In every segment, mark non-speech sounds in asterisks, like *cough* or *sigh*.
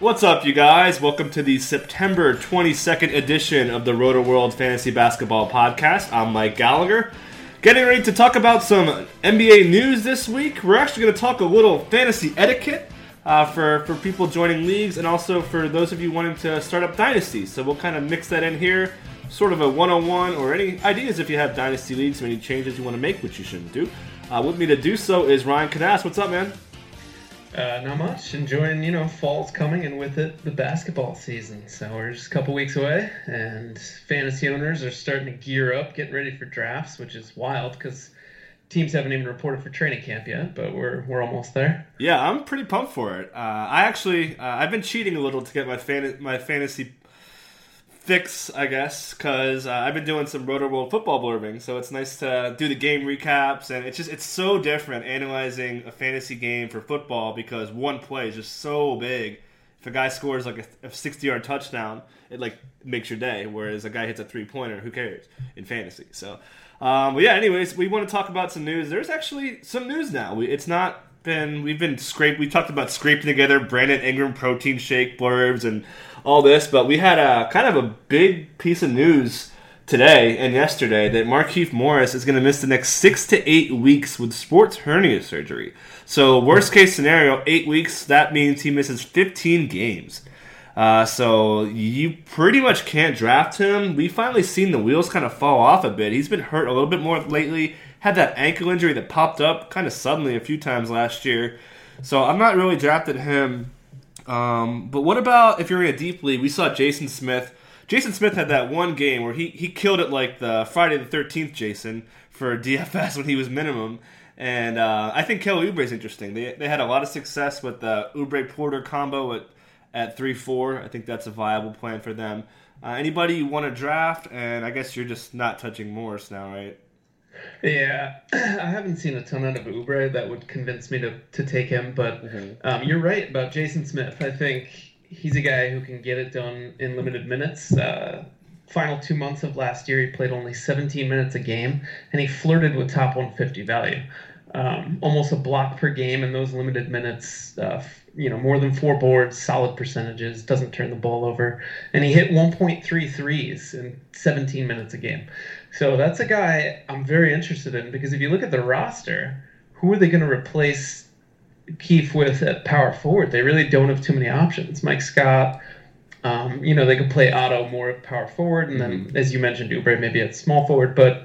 What's up, you guys? Welcome to the September 22nd edition of the Rotoworld Fantasy Basketball Podcast. I'm Mike Gallagher. Getting ready to talk about some NBA news this week. We're actually going to talk a little fantasy etiquette uh, for, for people joining leagues and also for those of you wanting to start up dynasties. So we'll kind of mix that in here, sort of a one on one or any ideas if you have dynasty leagues or any changes you want to make, which you shouldn't do. Uh, with me to do so is Ryan Knaus. What's up, man? Uh, not much. Enjoying, you know, fall's coming and with it the basketball season. So we're just a couple weeks away, and fantasy owners are starting to gear up, getting ready for drafts, which is wild because teams haven't even reported for training camp yet, but we're we're almost there. Yeah, I'm pretty pumped for it. Uh, I actually uh, I've been cheating a little to get my fan my fantasy fix, I guess, because uh, I've been doing some Rotoworld football blurbing, so it's nice to do the game recaps, and it's just it's so different analyzing a fantasy game for football because one play is just so big. If a guy scores like a, a sixty yard touchdown, it like makes your day. Whereas a guy hits a three pointer, who cares in fantasy? So, um, but yeah. Anyways, we want to talk about some news. There's actually some news now. We, it's not been we've been scraped. We talked about scraping together Brandon Ingram protein shake blurbs and all this, but we had a kind of a big piece of news today and yesterday that Markieff Morris is going to miss the next six to eight weeks with sports hernia surgery. So, worst case scenario, eight weeks. That means he misses 15 games. Uh, so you pretty much can't draft him. We finally seen the wheels kind of fall off a bit. He's been hurt a little bit more lately. Had that ankle injury that popped up kind of suddenly a few times last year. So I'm not really drafted him um, but what about if you're in a deep league? We saw Jason Smith. Jason Smith had that one game where he, he killed it like the Friday the 13th Jason for *laughs* DFS when he was minimum. And uh, I think Kelly Oubre is interesting. They, they had a lot of success with the Oubre Porter combo at, at 3 4. I think that's a viable plan for them. Uh, anybody you want to draft? And I guess you're just not touching Morris now, right? Yeah, *clears throat* I haven't seen a ton out of Oubre that would convince me to, to take him, but mm-hmm. um, you're right about Jason Smith. I think he's a guy who can get it done in limited minutes. Uh, final two months of last year, he played only 17 minutes a game, and he flirted with top 150 value. Um, almost a block per game in those limited minutes. Uh, you know, more than four boards, solid percentages, doesn't turn the ball over, and he hit 1.3 threes in 17 minutes a game. So that's a guy I'm very interested in because if you look at the roster, who are they going to replace Keefe with at power forward? They really don't have too many options. Mike Scott, um, you know, they could play Otto more at power forward, and then mm-hmm. as you mentioned, Oubre maybe at small forward. But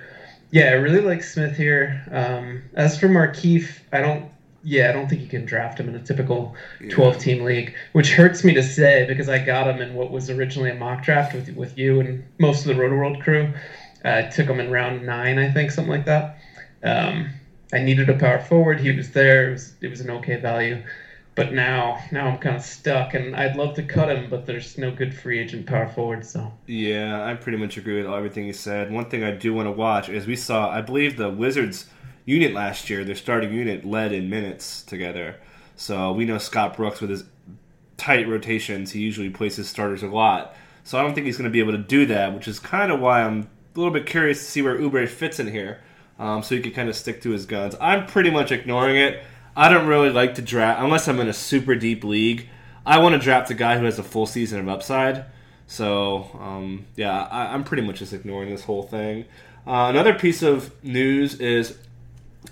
yeah, I really like Smith here. Um, as for Markieff, I don't. Yeah, I don't think you can draft him in a typical 12 team league, which hurts me to say because I got him in what was originally a mock draft with with you and most of the Rotoworld crew. Uh, took him in round nine, I think, something like that. Um, I needed a power forward. He was there. It was, it was an okay value. But now, now I'm kind of stuck, and I'd love to cut him, but there's no good free agent power forward. So yeah, I pretty much agree with everything you said. One thing I do want to watch is we saw, I believe, the Wizards unit last year. Their starting unit led in minutes together. So we know Scott Brooks with his tight rotations. He usually places starters a lot. So I don't think he's going to be able to do that, which is kind of why I'm little bit curious to see where Oubre fits in here, um, so he could kind of stick to his guns. I'm pretty much ignoring it. I don't really like to draft unless I'm in a super deep league. I want to draft a guy who has a full season of upside. So um, yeah, I, am pretty much just ignoring this whole thing. Uh, another piece of news is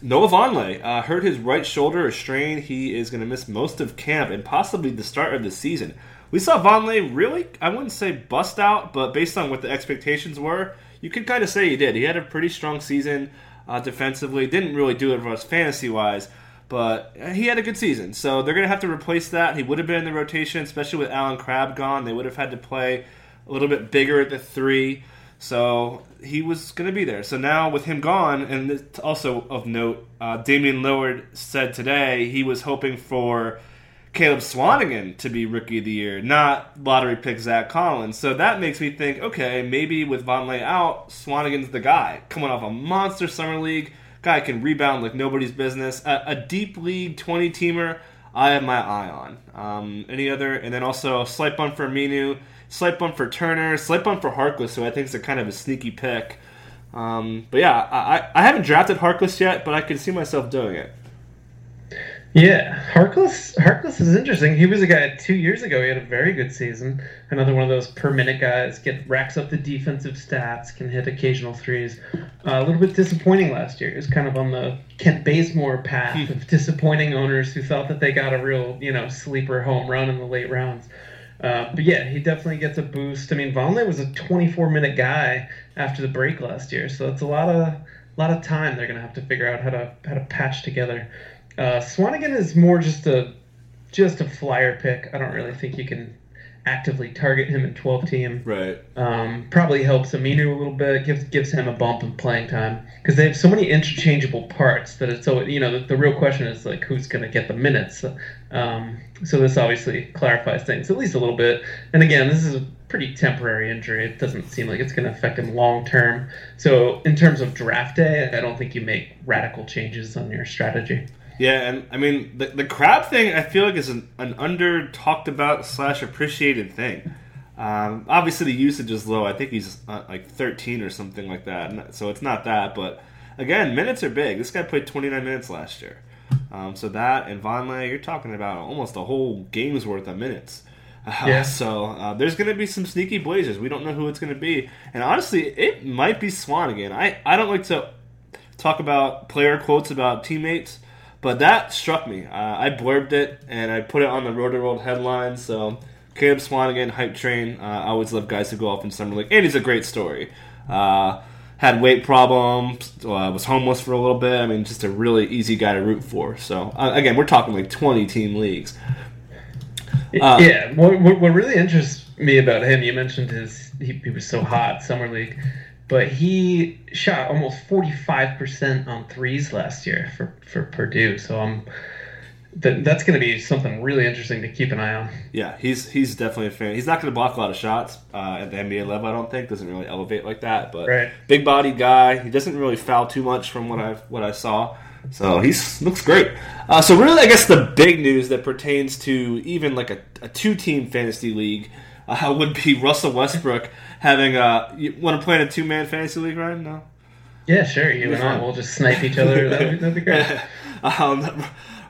Noah Vonleh uh, hurt his right shoulder, a strain. He is going to miss most of camp and possibly the start of the season. We saw Vonleh really, I wouldn't say bust out, but based on what the expectations were, you can kind of say he did. He had a pretty strong season uh, defensively. Didn't really do it for us fantasy wise, but he had a good season. So they're going to have to replace that. He would have been in the rotation, especially with Allen Crabbe gone. They would have had to play a little bit bigger at the three. So he was going to be there. So now with him gone, and also of note, uh, Damian Lillard said today he was hoping for Caleb Swanigan to be rookie of the year, not lottery pick Zach Collins. So that makes me think, okay, maybe with Vonleh out, Swanigan's the guy coming off a monster summer league. Guy can rebound like nobody's business. A, a deep league twenty teamer, I have my eye on. Um, any other, and then also slight bump for Aminu, slight bump for Turner, slight bump for Harkless, who I think is a kind of a sneaky pick. Um, but yeah, I, I haven't drafted Harkless yet, but I can see myself doing it. Yeah, Harkless. Harkless is interesting. He was a guy two years ago. He had a very good season. Another one of those per minute guys. Get racks up the defensive stats. Can hit occasional threes. Uh, a little bit disappointing last year. He was kind of on the Kent Bazemore path of disappointing owners who thought that they got a real, you know, sleeper home run in the late rounds. Uh, but yeah, he definitely gets a boost. I mean, Vonleh was a 24 minute guy after the break last year, so it's a lot of a lot of time they're gonna have to figure out how to how to patch together. Uh, Swanigan is more just a just a flyer pick. I don't really think you can actively target him in 12 team. Right. Um, probably helps Aminu a little bit. Gives gives him a bump in playing time because they have so many interchangeable parts that it's so you know the, the real question is like who's going to get the minutes. Um, so this obviously clarifies things at least a little bit. And again, this is a pretty temporary injury. It doesn't seem like it's going to affect him long term. So in terms of draft day, I don't think you make radical changes on your strategy. Yeah, and I mean the the Crabbe thing. I feel like is an, an under talked about slash appreciated thing. Um, obviously, the usage is low. I think he's uh, like 13 or something like that. So it's not that, but again, minutes are big. This guy played 29 minutes last year. Um, so that and Vonleh, you're talking about almost a whole game's worth of minutes. Uh, Yeah. *laughs* So uh, there's going to be some sneaky Blazers. We don't know who it's going to be, and honestly, it might be Swanigan. I I don't like to talk about player quotes about teammates, but that struck me. Uh, I blurbed it and I put it on the Rotoworld headline. So Caleb Swanigan, hype train. Uh, I always love guys who go off in summer league, and he's a great story. Uh, had weight problems, uh, was homeless for a little bit. I mean, just a really easy guy to root for. So uh, again, we're talking like twenty team leagues. Uh, yeah, what, what, what really interests me about him, you mentioned his he, he was so hot summer league, but he shot almost forty five percent on threes last year for for Purdue. So I'm that that's going to be something really interesting to keep an eye on. Yeah, he's he's definitely a fan. He's not going to block a lot of shots uh, at the NBA level. I don't think doesn't really elevate like that. But Right. big body guy. He doesn't really foul too much from what I what I saw. So he looks great. Uh, so really, I guess the big news that pertains to even like a, a two team fantasy league uh, would be *laughs* Russell Westbrook having a. You want to play in a two man fantasy league, Ryan? No. Yeah, sure. You and I will just snipe each other. That'd that'd be great. *laughs* um,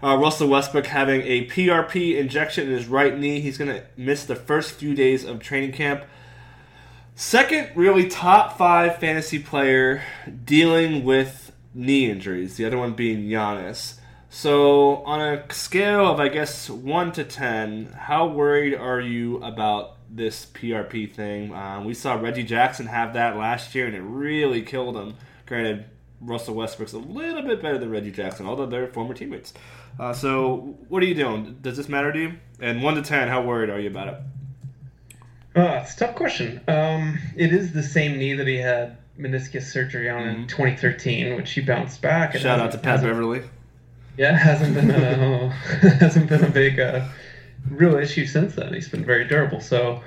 uh, Russell Westbrook having a PRP injection in his right knee. He's going to miss the first few days of training camp. Second, really top five fantasy player dealing with knee injuries. The other one being Giannis. So, on a scale of, I guess, 1 to 10, how worried are you about this PRP thing? Um, we saw Reggie Jackson have that last year, and it really killed him. Granted, Russell Westbrook's a little bit better than Reggie Jackson, although they're former teammates. Uh, so, what are you doing? Does this matter to you? And 1 to 10, how worried are you about it? Uh, it's a tough question. Um, it is the same knee that he had meniscus surgery on in 2013, which he bounced back. Mm-hmm. Shout out to Pat Beverley. Yeah, hasn't been a *laughs* hasn't been a big uh, real issue since then. He's been very durable. So,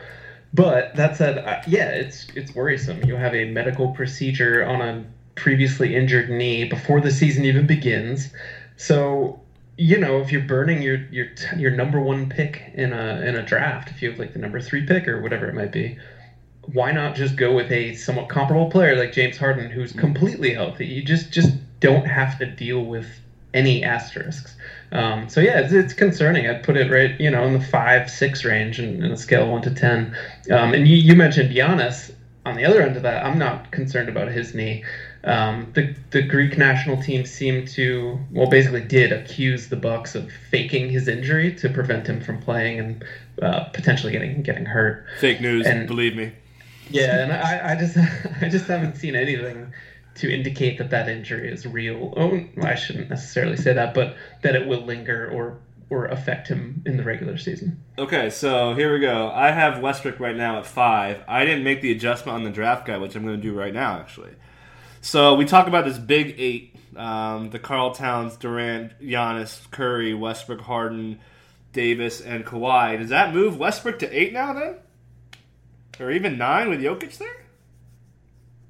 but that said, uh, yeah, it's it's worrisome. You have a medical procedure on a previously injured knee before the season even begins. So, you know, if you're burning your your your number one pick in a in a draft, if you have like the number three pick or whatever it might be. Why not just go with a somewhat comparable player like James Harden, who's completely healthy? You just just don't have to deal with any asterisks. Um, so yeah, it's, it's concerning. I'd put it right, you know, in the five, six range in, in a scale of one to ten. Um, and you, you mentioned Giannis. On the other end of that, I'm not concerned about his knee. Um, the the Greek national team seemed to, well, basically did accuse the Bucks of faking his injury to prevent him from playing and uh, potentially getting getting hurt. Fake news, And- believe me. Yeah, and I, I just *laughs* I just haven't seen anything to indicate that that injury is real. Oh, I shouldn't necessarily say that, but that it will linger or or affect him in the regular season. Okay, so here we go. I have Westbrook right now at five. I didn't make the adjustment on the draft guide, which I'm going to do right now, actually. So we talk about this big eight: um, the Karl Towns, Durant, Giannis, Curry, Westbrook, Harden. Davis, and Kawhi. Does that move Westbrook to eight now then, or even nine with Jokic there?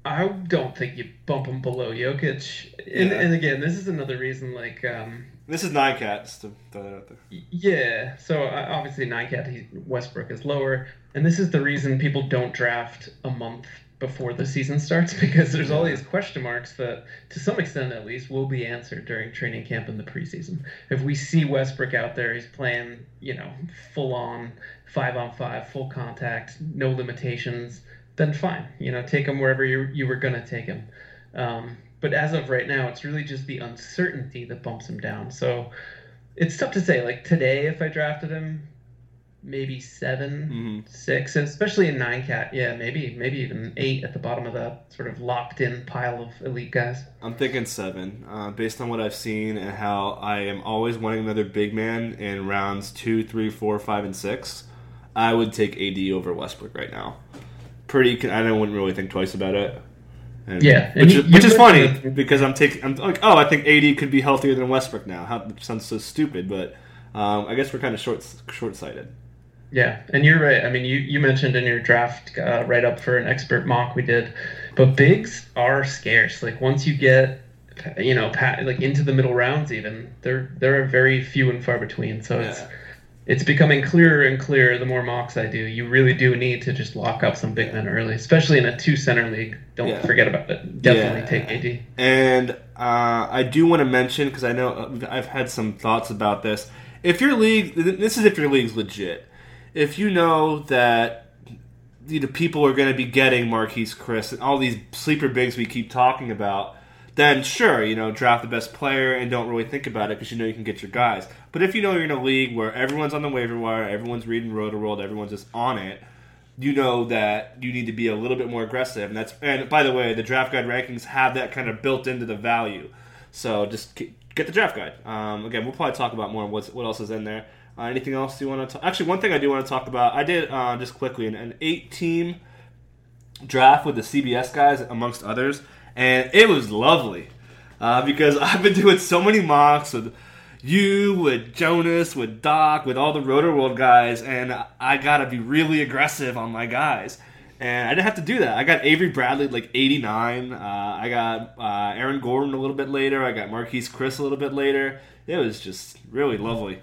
I don't think you bump him below Jokic. And, Yeah. and again, this is another reason. Like, um, This is nine cats to throw that out there. yeah. So uh, obviously, nine cat he, Westbrook is lower, and this is the reason people don't draft a month before the season starts *laughs* because there's all these question marks that, to some extent at least, will be answered during training camp in the preseason. If we see Westbrook out there, he's playing, you know, full on five on five, full contact, no limitations, then fine. You know, take him wherever you you were gonna take him. Um, but as of right now, it's really just the uncertainty that bumps him down. So it's tough to say. Like today, if I drafted him, maybe 7 Mhm. six, and especially in nine cat, yeah, maybe maybe even eight at the bottom of that sort of locked in pile of elite guys. I'm thinking seven, uh, based on what I've seen and how I am always wanting another big man in rounds two, three, four, five, and six. I would take AD over Westbrook right now. Pretty, I don't wouldn't really think twice about it. And, Yeah, which, you- is, which is funny because I'm taking. I'm like, oh, I think AD could be healthier than Westbrook now. How sounds so stupid, but um, I guess we're kind of short short sighted. Yeah, and you're right. I mean, you, you mentioned in your draft uh, write up for an expert mock we did, but bigs are scarce. Like once you get, you know, pat, like into the middle rounds, even they're they're very few and far between. So Yeah. it's becoming clearer and clearer the more mocks I do. You really do need to just lock up some big men early, especially in a two center league. Don't Yeah. forget about it. Definitely Yeah. take AD. And uh, I do want to mention because I know uh, I've had some thoughts about this. If your league, this is if your league's legit. If you know that you know people are going to be getting Marquese Chriss and all these sleeper bigs we keep talking about, then sure, you know, draft the best player and don't really think about it because you know you can get your guys. But if you know you're in a league where everyone's on the waiver wire, everyone's reading Rotoworld, everyone's just on it, you know that you need to be a little bit more aggressive. And that's and by the way, the draft guide rankings have that kind of built into the value. So just get the draft guide. Um, again, we'll probably talk about more what's, what else is in there. Uh, anything else you want to talk? Actually, one thing I do want to talk about. I did uh, just quickly an, an eight team draft with the CBS guys amongst others, and it was lovely uh, because *laughs* I've been doing so many mocks with you, with Jonas, with Doc, with all the Rotoworld guys, and I gotta be really aggressive on my guys. And I didn't have to do that. I got Avery Bradley like 89. Uh, I got uh, Aaron Gordon a little bit later. I got Marquese Chriss a little bit later. It was just really lovely.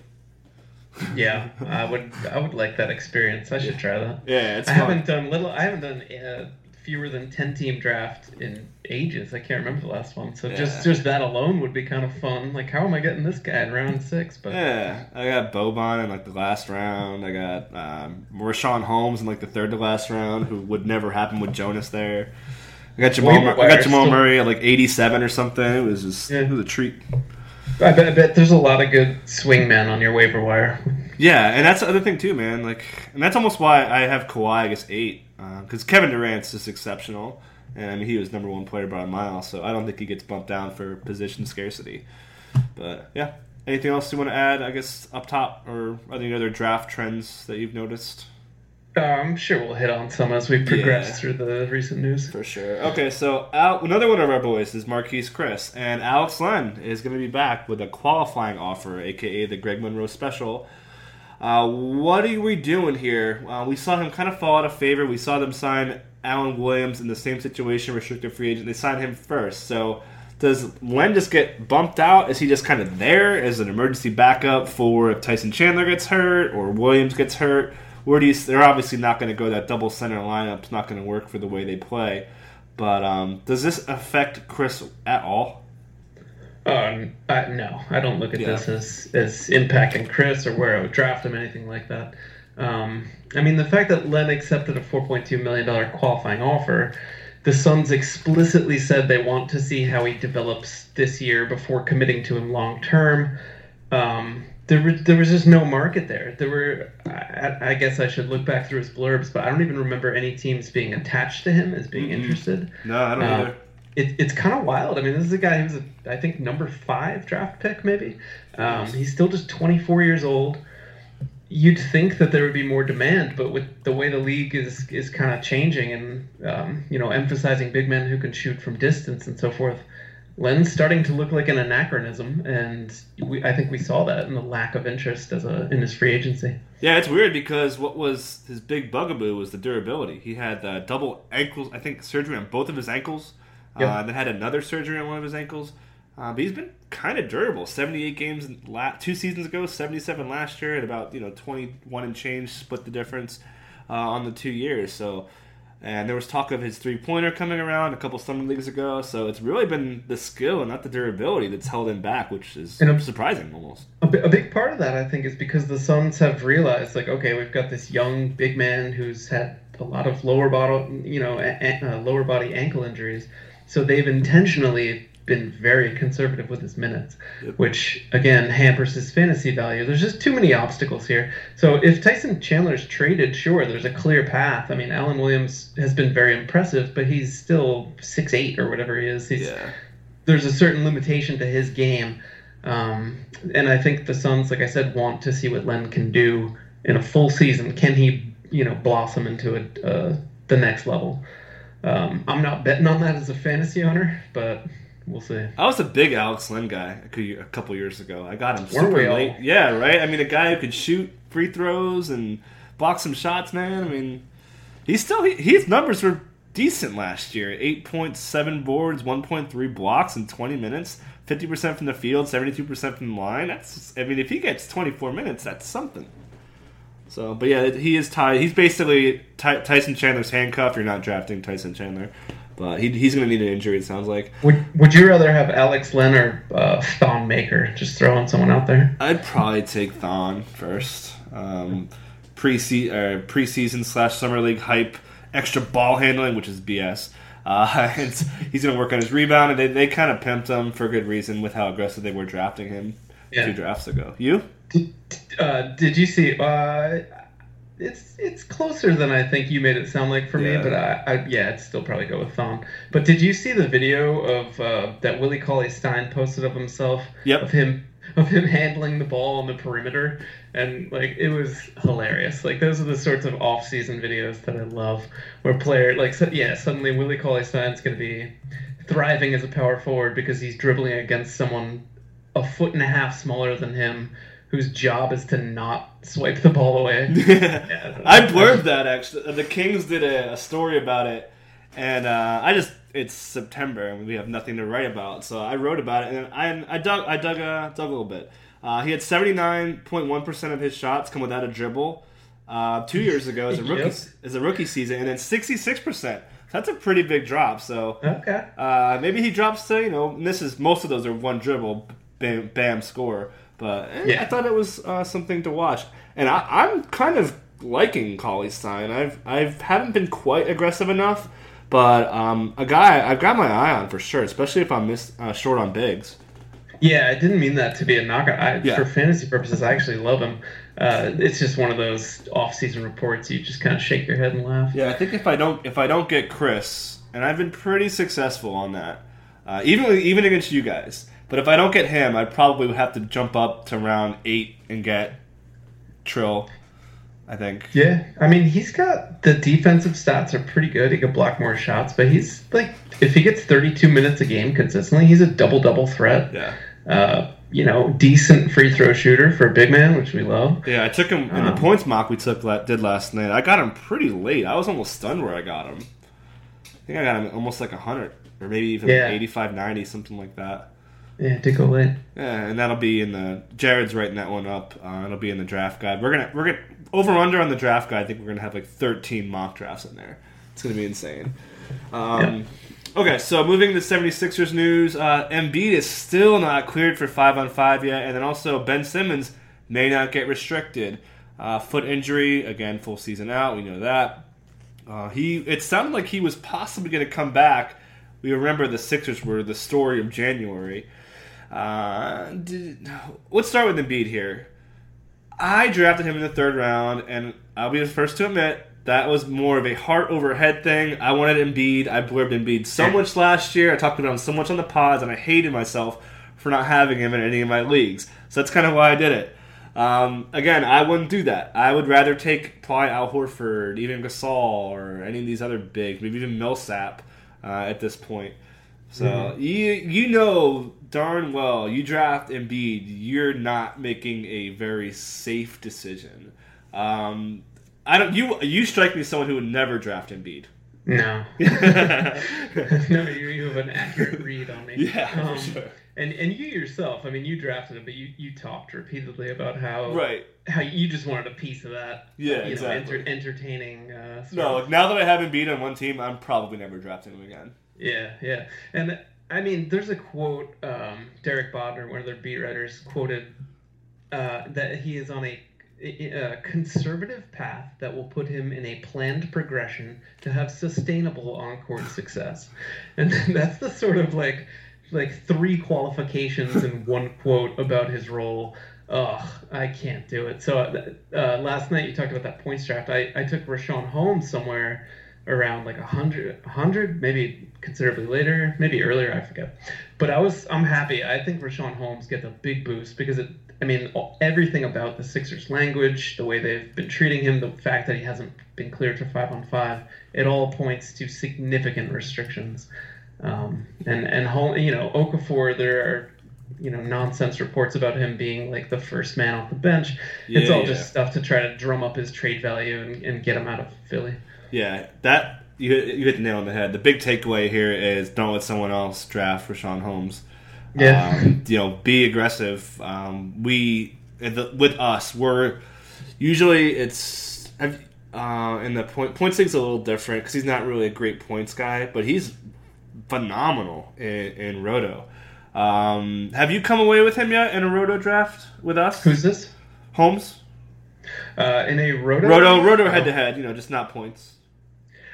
Yeah, I would I would like that experience. I should try that. Yeah, it's I fun. haven't done little. I haven't done uh, fewer than ten team draft in ages. I can't remember the last one. So Yeah. just just that alone would be kind of fun. Like, how am I getting this guy in round six? But Yeah, I got Boban in like the last round. I got um, Richaun Holmes in like the third to last round, who would never happen with Jonas there. I got Jamal. Mur- I got Jamal still- Murray at like eighty-seven or something. It was just Yeah. it was a treat. I bet, I bet there's a lot of good swing men on your waiver wire. Yeah, and that's the other thing too, man. Like, and that's almost why I have Kawhi I guess eight because Kevin Durant's just exceptional, and I mean he was number one player by a mile. So I don't think he gets bumped down for position scarcity. But yeah, anything else you want to add? I guess up top, or are there any other draft trends that you've noticed? Uh, I'm sure we'll hit on some as we progress Yeah. through the recent news. For sure. Okay, so Al- another one of our boys is Marquese Chriss, and Alex Len is going to be back with a qualifying offer, aka the Greg Monroe Special. Uh, what are we doing here? Uh, we saw him kind of fall out of favor. We saw them sign Alan Williams in the same situation, restricted free agent. They signed him first. So does Len just get bumped out? Is he just kind of there as an emergency backup for if Tyson Chandler gets hurt or Williams gets hurt? Where do you? They're obviously not going to go that double center lineup. It's not going to work for the way they play. But um, does this affect Chriss at all? Um, uh, no, I don't look at Yeah. this as, as impacting Chriss or where I would draft him, anything like that. Um, I mean, the fact that Len accepted a $4.2 million qualifying offer, the Suns explicitly said they want to see how he develops this year before committing to him long term. Um, there, was, there was just no market there. There were, I, I guess I should look back through his blurbs, but I don't even remember any teams being attached to him as being Mhm. interested No, I don't Uh, either. It, it's kind of wild. I mean, this is a guy who's, a, I think, number five draft pick, maybe. Um, he's still just 24 years old. You'd think that there would be more demand, but with the way the league is is kind of changing and um, you know emphasizing big men who can shoot from distance and so forth, Len's starting to look like an anachronism, and we, I think we saw that in the lack of interest as a in his free agency. Yeah, it's weird because what was his big bugaboo was the durability. He had uh, double ankles, I think, surgery on both of his ankles, yep. uh, and then had another surgery on one of his ankles. Uh, but he's been kind of durable. Seventy-eight games la- two seasons ago, seventy-seven last year, and about you know twenty-one and change split the difference uh, on the two years. So and there was talk of his three pointer coming around a couple summer leagues ago. So it's really been the skill and not the durability that's held him back, which is and a, surprising almost. A, a, big part of that, I think, is because the Suns have realized, like, okay, we've got this young big man who's had a lot of lower body, you know, a, a, uh, lower body ankle injuries. So they've intentionally been very conservative with his minutes, yep. which again hampers his fantasy value. There's just too many obstacles here. So if Tyson Chandler's traded, sure, there's a clear path. I mean, Alan Williams has been very impressive, but he's still six eight or whatever he is. He's, yeah. There's a certain limitation to his game. Um, and I think the Suns, like I said, want to see what Len can do in a full season. Can he, you know, blossom into a, uh, the next level? Um, I'm not betting on that as a fantasy owner, but we'll see. I was a big Alex Len guy a couple years ago. I got him Were super late. Yeah, right. I mean, a guy who could shoot free throws and block some shots, man. I mean, he's still he, his numbers were decent last year. Eight point seven boards, one point three blocks in twenty minutes. Fifty percent from the field, seventy-two percent from the line. That's, I mean, if he gets twenty-four minutes, that's something. So, but yeah, he is tied. He's basically Ty- Tyson Chandler's handcuff. You're not drafting Tyson Chandler. But he, he's going to need an injury. It sounds like. Would Would you rather have Alex Len or uh, Thon Maker? Just throwing someone out there. I'd probably take Thon first. Um, pre uh, preseason slash summer league hype, extra ball handling, which is BS. Uh, *laughs* and he's going to work on his rebound, and they, they kind of pimped him for good reason with how aggressive they were drafting him yeah. two drafts ago. You? Did, uh, did you see? Uh, it's it's closer than I think you made it sound like for yeah. me, but I, I, yeah, I'd still probably go with Thon. But did you see the video of uh, that Willie Cauley Stein posted of himself? Yep. Of him of him handling the ball on the perimeter, and like it was hilarious. Like those are the sorts of off-season videos that I love, where player like so, yeah, suddenly Willie Cauley Stein's going to be thriving as a power forward because he's dribbling against someone a foot and a half smaller than him whose job is to not swipe the ball away. *laughs* yeah, I blurbed that actually. The Kings did a, a story about it, and uh, I just it's September and we have nothing to write about, so I wrote about it and I I dug I dug uh, dug a little bit. Uh, he had seventy nine point one percent of his shots come without a dribble. Uh, two years ago as a *laughs* rookie as a rookie season, and then sixty six percent. That's a pretty big drop. So okay, uh, maybe he drops to you know. this is most of those are one dribble, bam, bam score. But eh, yeah. I thought it was uh, something to watch, and I, am kind of liking Cauley Stein. I've I've haven't been quite aggressive enough, but um, a guy I've got my eye on for sure, especially if I'm miss, uh, short on bigs. Yeah, I didn't mean that to be a knock. I, yeah. For fantasy purposes, I actually love him. Uh, it's just one of those off-season reports. You just kind of shake your head and laugh. Yeah, I think if I don't if I don't get Chriss, and I've been pretty successful on that, uh, even even against you guys. But if I don't get him, I probably would have to jump up to round eight and get Trill. I think. Yeah, I mean he's got the defensive stats are pretty good. He could block more shots, but he's like if he gets 32 minutes a game consistently, he's a double double threat. Yeah. Uh, you know, decent free throw shooter for a big man, which we love. Yeah, I took him in the um, points mock we took did last night. I got him pretty late. I was almost stunned where I got him. I think I got him almost like 100 or maybe even yeah. like 85 90 something like that. Yeah, to go in. Yeah, and that'll be in the Jared's writing that one up. Uh, it'll be in the draft guide. We're gonna we're gonna over under on the draft guide. I think we're gonna have like 13 mock drafts in there. It's gonna be insane. Um, Okay, so moving to 76ers news, uh, Embiid is still not cleared for five on five yet, and then also Ben Simmons may not get restricted. Uh, foot injury again, full season out. We know that. Uh, he it sounded like he was possibly going to come back. We remember the Sixers were the story of January. Uh, did, let's start with Embiid here. I drafted him in the third round, and I'll be the first to admit that was more of a heart over head thing. I wanted Embiid. I blurbed Embiid so much last year. I talked about him so much on the pods, and I hated myself for not having him in any of my leagues. So that's kind of why I did it. Um, again, I wouldn't do that. I would rather take probably Al Horford, even Gasol, or any of these other bigs, maybe even Millsap uh, at this point. So mm-hmm. you you know darn well you draft Embiid, you're not making a very safe decision. Um, I don't you you strike me as someone who would never draft Embiid. No, *laughs* *laughs* no, you, you, have an accurate read on me. *laughs* Yeah, um, sure. And and you yourself, I mean, you drafted him, but you, you talked repeatedly about how right how you just wanted a piece of that. Yeah, you exactly. Know, enter, entertaining. Uh, no, now that I haven't beat on one team, I'm probably never drafting him again. Yeah, yeah, and I mean, there's a quote. Um, Derek Bodner, one of their beat writers, quoted uh, that he is on a a conservative path that will put him in a planned progression to have sustainable on-court success, and *laughs* that's the sort of like like three qualifications in one quote about his role. Ugh, I can't do it. So uh, last night you talked about that points draft. I, I took Richaun Holmes somewhere around like a hundred, hundred, maybe considerably later, maybe earlier. I forget. But I was I'm happy. I think Richaun Holmes gets a big boost because it I mean, everything about the Sixers' language, the way they've been treating him, the fact that he hasn't been cleared for five on five, it all points to significant restrictions. Um, and and you know, Okafor, there are you know nonsense reports about him being like the first man off the bench. Yeah, it's all yeah. just stuff to try to drum up his trade value and, and get him out of Philly. Yeah, that you you hit the nail on the head. The big takeaway here is don't let someone else draft Richaun Holmes. Yeah. Um, you know, be aggressive. Um, we the, with us, we're usually it's uh, in the point points thing's a little different because he's not really a great points guy, but he's phenomenal in, in Roto. Um, have you come away with him yet in a Roto draft with us? Who's this? Holmes. Uh, in a Roto. Roto, Roto head to head. You know, just not points.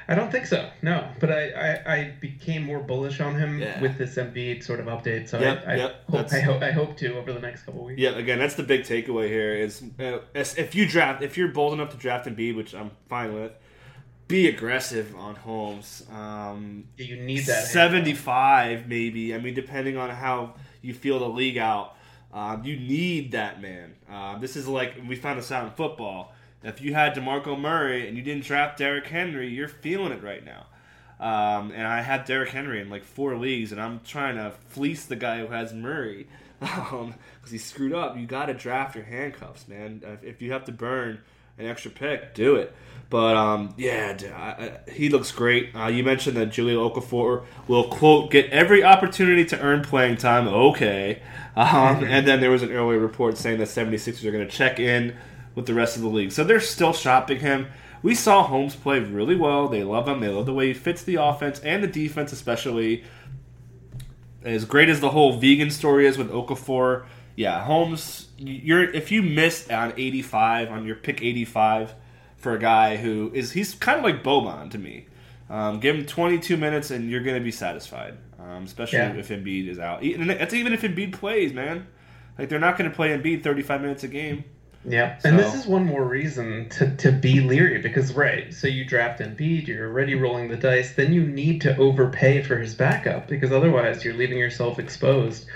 I don't think so. No, but I, I, I became more bullish on him yeah. with this Embiid sort of update. So yep, I, I, yep, hope, I, hope, I hope to over the next couple weeks. Yeah, again, that's the big takeaway here. Is uh, if you draft, if you're bold enough to draft Embiid, which I'm fine with, be aggressive on Holmes. Um, you need that seventy-five, maybe. I mean, depending on how you feel the league out, um, you need that man. Uh, this is like we found this out in football if you had DeMarco Murray and you didn't draft Derrick Henry, you're feeling it right now. Um, and I had Derrick Henry in like four leagues, and I'm trying to fleece the guy who has Murray because *laughs* um, he screwed up. You got to draft your handcuffs, man. If, if, you have to burn an extra pick, do it. But um, yeah, I, I, he looks great. Uh, you mentioned that Jahlil Okafor will quote get every opportunity to earn playing time. Okay, um, *laughs* and then there was an earlier report saying that 76ers are going to check in with the rest of the league. So they're still shopping him. We saw Holmes play really well. They love him. They love the way he fits the offense and the defense, especially. As great as the whole vegan story is with Okafor, yeah, Holmes. You're if you missed on 85 on your pick 85 for a guy who is he's kind of like Boban to me. Um, give him 22 minutes and you're going to be satisfied, um, especially yeah. if Embiid is out. And that's even if Embiid plays, man. Like they're not going to play Embiid 35 minutes a game. Yeah, so. and this is one more reason to, to be leery because right, so you draft Embiid, you're already rolling the dice, then you need to overpay for his backup because otherwise you're leaving yourself exposed.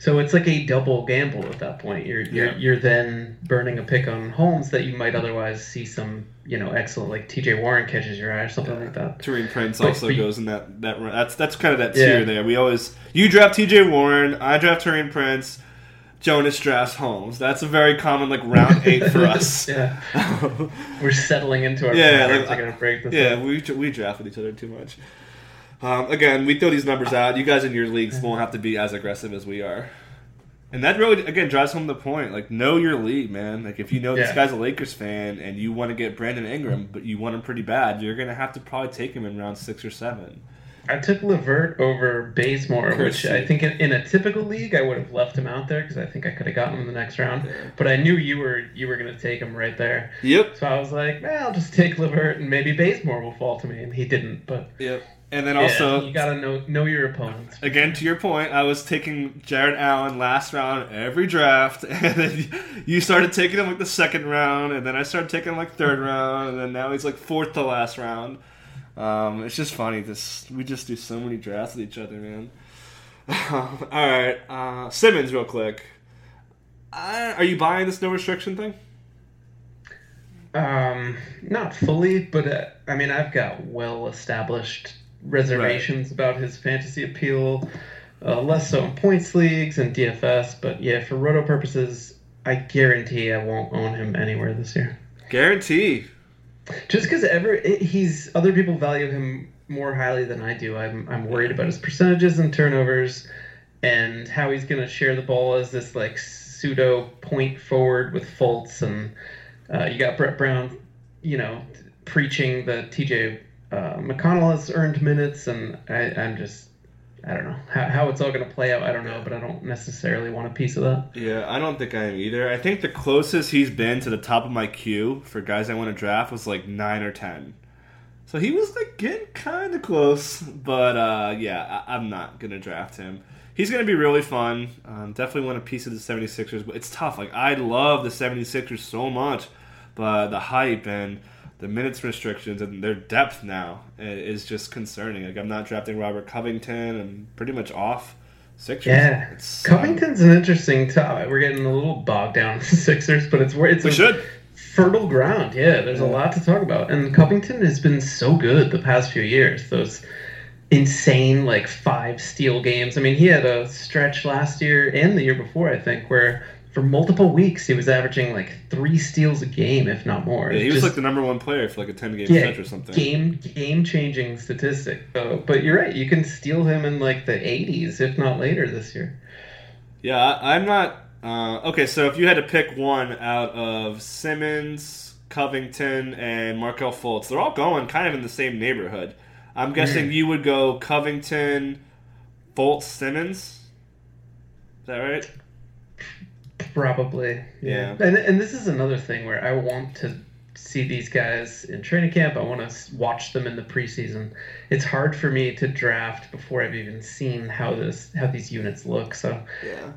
So it's like a double gamble at that point. You're you're, yeah. you're then burning a pick on Holmes that you might otherwise see some you know excellent like T.J. Warren catches your eye or something yeah. like that. Taurean Prince but, also but, goes in that that run. That's that's kind of that tier yeah. there. We always you draft T.J. Warren, I draft Taurean Prince. Jonas drafts Holmes. That's a very common like round eight for *laughs* us. yeah, we're settling into our yeah. Like, I gotta break this. Yeah, up. we we draft with each other too much. Um, again, we throw these numbers out. You guys in your leagues won't have to be as aggressive as we are. And that really, again, drives home the point. Like, know your league, man. Like, if you know yeah. this guy's a Lakers fan and you want to get Brandon Ingram, but you want him pretty bad, you're going to have to probably take him in round six or seven. I took LeVert over Bazemore, which I think in, in, a typical league I would have left him out there because I think I could have gotten him in the next round. Yeah. But I knew you were you were going to take him right there. Yep. So I was like, well, I'll just take LeVert and maybe Bazemore will fall to me, and he didn't. But yep. And then also, yeah, you gotta know know your opponents. Again, to your point, I was taking Jarrett Allen last round every draft, *laughs* and then you started taking him like the second round, and then I started taking him like third round, and then now he's like fourth to last round. Um, it's just funny. This we just do so many drafts with each other, man. *laughs* all right, uh, Simmons, real quick. Uh, are you buying this no restriction thing? Um, not fully, but uh, I mean, I've got well established reservations right. about his fantasy appeal. Uh, less so in points leagues and DFS, but yeah, for roto purposes, I guarantee I won't own him anywhere this year. Guarantee. Just because ever he's other people value him more highly than I do. I'm I'm worried about his percentages and turnovers, and how he's going to share the ball as this like pseudo point forward with Fultz, and uh, you got Brett Brown, you know, preaching that TJ uh, McConnell has earned minutes, and I, I'm just I don't know how, how it's all going to play out. I don't know, but I don't necessarily want a piece of that. Yeah, I don't think I am either. I think the closest he's been to the top of my queue for guys I want to draft was like nine or ten. So he was like getting kind of close, but uh, yeah, I- am not gonna draft him. He's gonna be really fun. Um, definitely want a piece of the 76ers, but it's tough. Like I love the 76ers so much, but the hype and the minutes restrictions and their depth now is just concerning. Like I'm not drafting Robert Covington. I'm pretty much off. Sixers. Yeah, it's, Covington's um, an interesting topic. We're getting a little bogged down *laughs* with the Sixers, but it's where it's we should. fertile ground. Yeah, there's yeah. a lot to talk about, and Covington has been so good the past few years. Those insane like five steal games. I mean, he had a stretch last year and the year before, I think, where for multiple weeks he was averaging like three steals a game, if not more. Yeah, he was Just, like the number one player for like a ten game yeah, stretch or something. Game game changing statistic. So, but you're right, you can steal him in like the 80s, if not later this year. Yeah, I'm not. Uh, okay, so if you had to pick one out of Simmons, Covington, and Markelle Fultz, they're all going kind of in the same neighborhood. I'm guessing mm. you would go Covington, Fultz, Simmons. Is that right? Probably. Yeah. And and this is another thing where I want to see these guys in training camp. I want to watch them in the preseason. It's hard for me to draft before I've even seen how this how these units look. So yeah.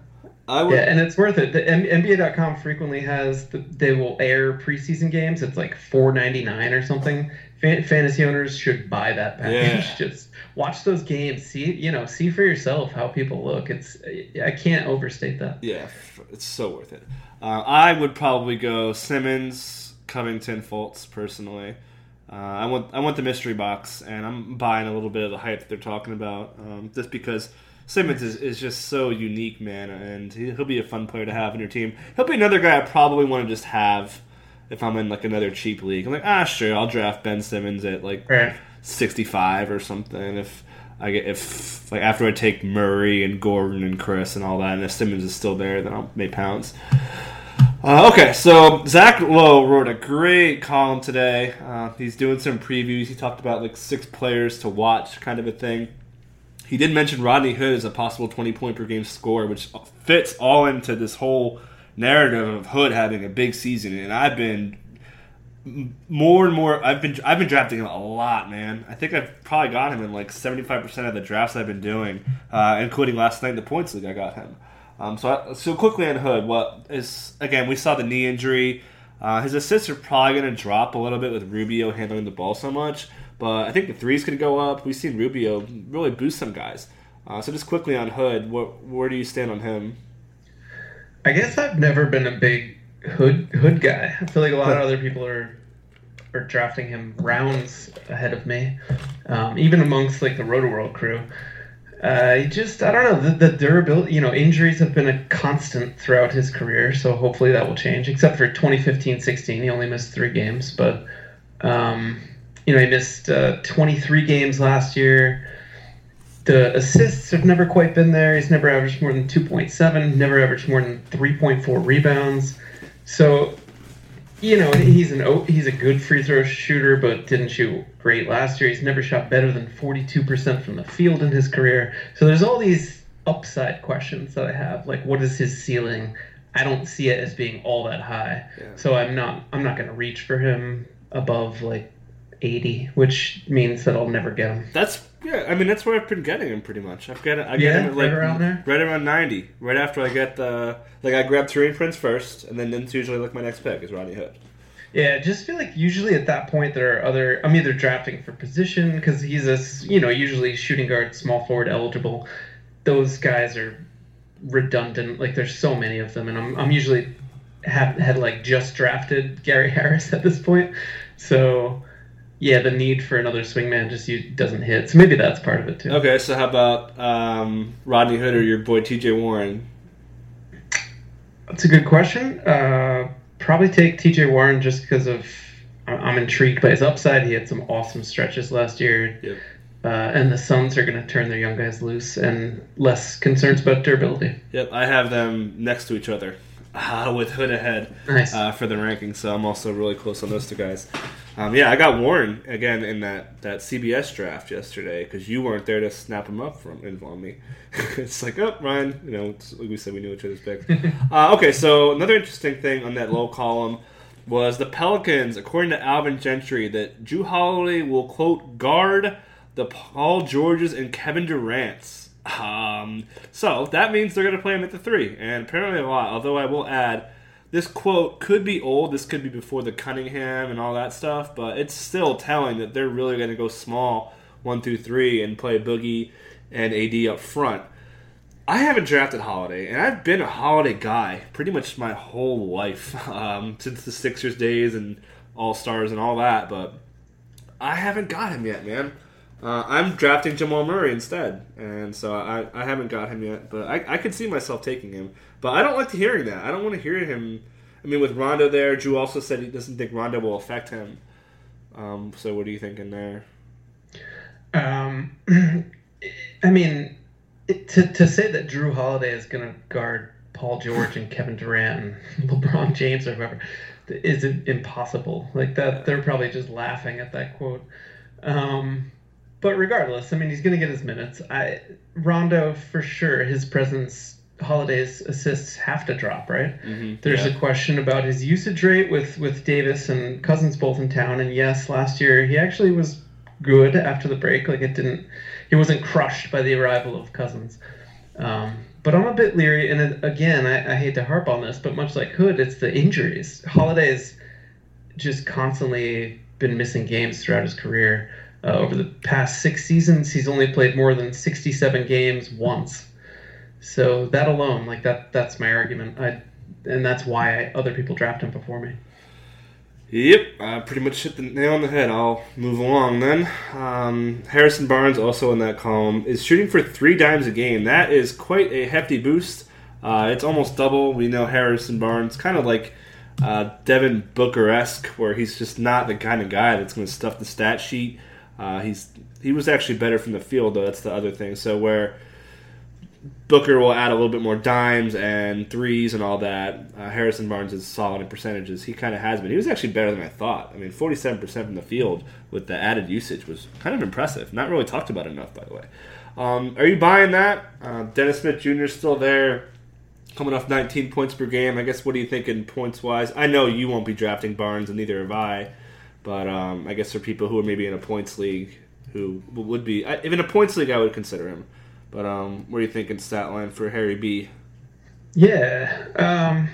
Would... Yeah, and it's worth it. The NBA.com frequently has the, they will air preseason games. It's like four ninety nine or something. fantasy owners should buy that package. Yeah. *laughs* Just watch those games. See, you know, see for yourself how people look. It's I can't overstate that. Yeah, it's so worth it. Uh, I would probably go Simmons, Covington, Fultz personally. Uh, I want I want the mystery box, and I'm buying a little bit of the hype that they're talking about, um, just because Simmons is, is just so unique, man, and he'll be a fun player to have in your team. He'll be another guy I probably want to just have if I'm in like another cheap league. I'm like, ah, sure, I'll draft Ben Simmons at like right. 65 or something. If I get if like after I take Murray and Gordon and Chriss and all that, and if Simmons is still there, then I'll make pounds. Uh, okay, so Zach Lowe wrote a great column today. Uh, he's doing some previews. He talked about like six players to watch, kind of a thing. He did mention Rodney Hood as a possible 20 point per game score, which fits all into this whole narrative of Hood having a big season. And I've been more and more. I've been I've been drafting him a lot, man. I think I've probably got him in like 75 percent of the drafts I've been doing, uh, including last night in the points league. I got him. Um, so I, so quickly on Hood, what is again? We saw the knee injury. Uh, his assists are probably going to drop a little bit with Rubio handling the ball so much. But I think the threes could go up. We've seen Rubio really boost some guys. Uh, so just quickly on Hood, what, where do you stand on him? I guess I've never been a big Hood Hood guy. I feel like a lot of other people are are drafting him rounds ahead of me, um, even amongst like the Rotoworld crew. Uh, just I don't know the, the, durability. You know, injuries have been a constant throughout his career, so hopefully that will change. Except for 2015-16, he only missed three games, but um, you know, he missed uh, 23 games last year. The assists have never quite been there. He's never averaged more than 2.7, never averaged more than 3.4 rebounds. So, you know, he's an he's a good free throw shooter, but didn't shoot great last year. He's never shot better than 42% from the field in his career. So there's all these upside questions that I have, like what is his ceiling? I don't see it as being all that high. Yeah. So I'm not I'm not going to reach for him above like 80, which means that I'll never get him. That's yeah. I mean, that's where I've been getting him pretty much. I've got I get yeah, him like right around there, right around 90. Right after I get the like I grab Taurean Prince first, and then that's usually like my next pick is Rodney Hood. Yeah, just feel like usually at that point there are other. I'm either drafting for position because he's a you know usually shooting guard, small forward eligible. Those guys are redundant. Like there's so many of them, and I'm I'm usually have had like just drafted Gary *laughs* Harris at this point. So yeah, the need for another swingman just doesn't hit. So maybe that's part of it too. Okay, so how about um, Rodney Hood or your boy T.J. Warren? That's a good question. Uh, probably take T.J. Warren just because of I'm intrigued by his upside. He had some awesome stretches last year. Yep. Uh, and the Suns are going to turn their young guys loose and less concerns about durability. Yep, I have them next to each other uh, *laughs* with Hood ahead nice. uh, for the ranking, so I'm also really close on those two guys. Um, yeah, I got Warren again in that, that CBS draft yesterday because you weren't there to snap him up from on me. *laughs* it's like, oh, Ryan, you know, like we said, we knew each other's picks. *laughs* uh, okay, so another interesting thing on that low column was the Pelicans, according to Alvin Gentry, that Jrue Holiday will quote guard the Paul Georges and Kevin Durant's. Um, so that means they're going to play him at the three, and apparently a lot. Although I will add, this quote could be old. This could be before the Cunningham and all that stuff, but it's still telling that they're really going to go small one through three and play Boogie and AD up front. I haven't drafted Holiday, and I've been a Holiday guy pretty much my whole life *laughs* um, since the Sixers days and All Stars and all that. But I haven't got him yet, man. Uh, I'm drafting Jamal Murray instead, and so I, I haven't got him yet. But I, I could see myself taking him. But I don't like hearing that. I don't want to hear him. I mean, with Rondo there, Jrue also said he doesn't think Rondo will affect him. Um, so what are you thinking there? Um, *clears throat* I mean, it, to to say that Jrue Holiday is going to guard Paul George and Kevin Durant and *laughs* LeBron James or whoever is impossible. Like that, they're probably just laughing at that quote. Um, but regardless, I mean, he's going to get his minutes. I Rondo for sure. His presence, Holiday's assists have to drop, right? Mm-hmm. There's yeah. a question about his usage rate with with Davis and Cousins both in town. And yes, last year he actually was good after the break. Like it didn't, he wasn't crushed by the arrival of Cousins. Um, but I'm a bit leery, and it, again, I, I hate to harp on this, but much like Hood, it's the injuries. Holiday's just constantly been missing games throughout his career. Uh, over the past six seasons, he's only played more than 67 games once. So that alone, like that, that's my argument. I, and that's why I, other people draft him before me. Yep, I pretty much hit the nail on the head. I'll move along then. Um, Harrison Barnes, also in that column, is shooting for three dimes a game. That is quite a hefty boost. Uh, it's almost double. We know Harrison Barnes, kind of like uh, Devin Booker esque, where he's just not the kind of guy that's going to stuff the stat sheet. Uh, he's he was actually better from the field though. That's the other thing. So where Booker will add a little bit more dimes and threes and all that. Uh, Harrison Barnes is solid in percentages. He kind of has been. He was actually better than I thought. I mean, 47% from the field with the added usage was kind of impressive. Not really talked about enough, by the way. Um, are you buying that? Uh, Dennis Smith Jr. is still there, coming off 19 points per game. I guess what are you thinking points wise? I know you won't be drafting Barnes, and neither have I. But um, I guess for people who are maybe in a points league who would be, if in a points league, I would consider him. But um, what are you thinking stat line for Harry B? Yeah, um,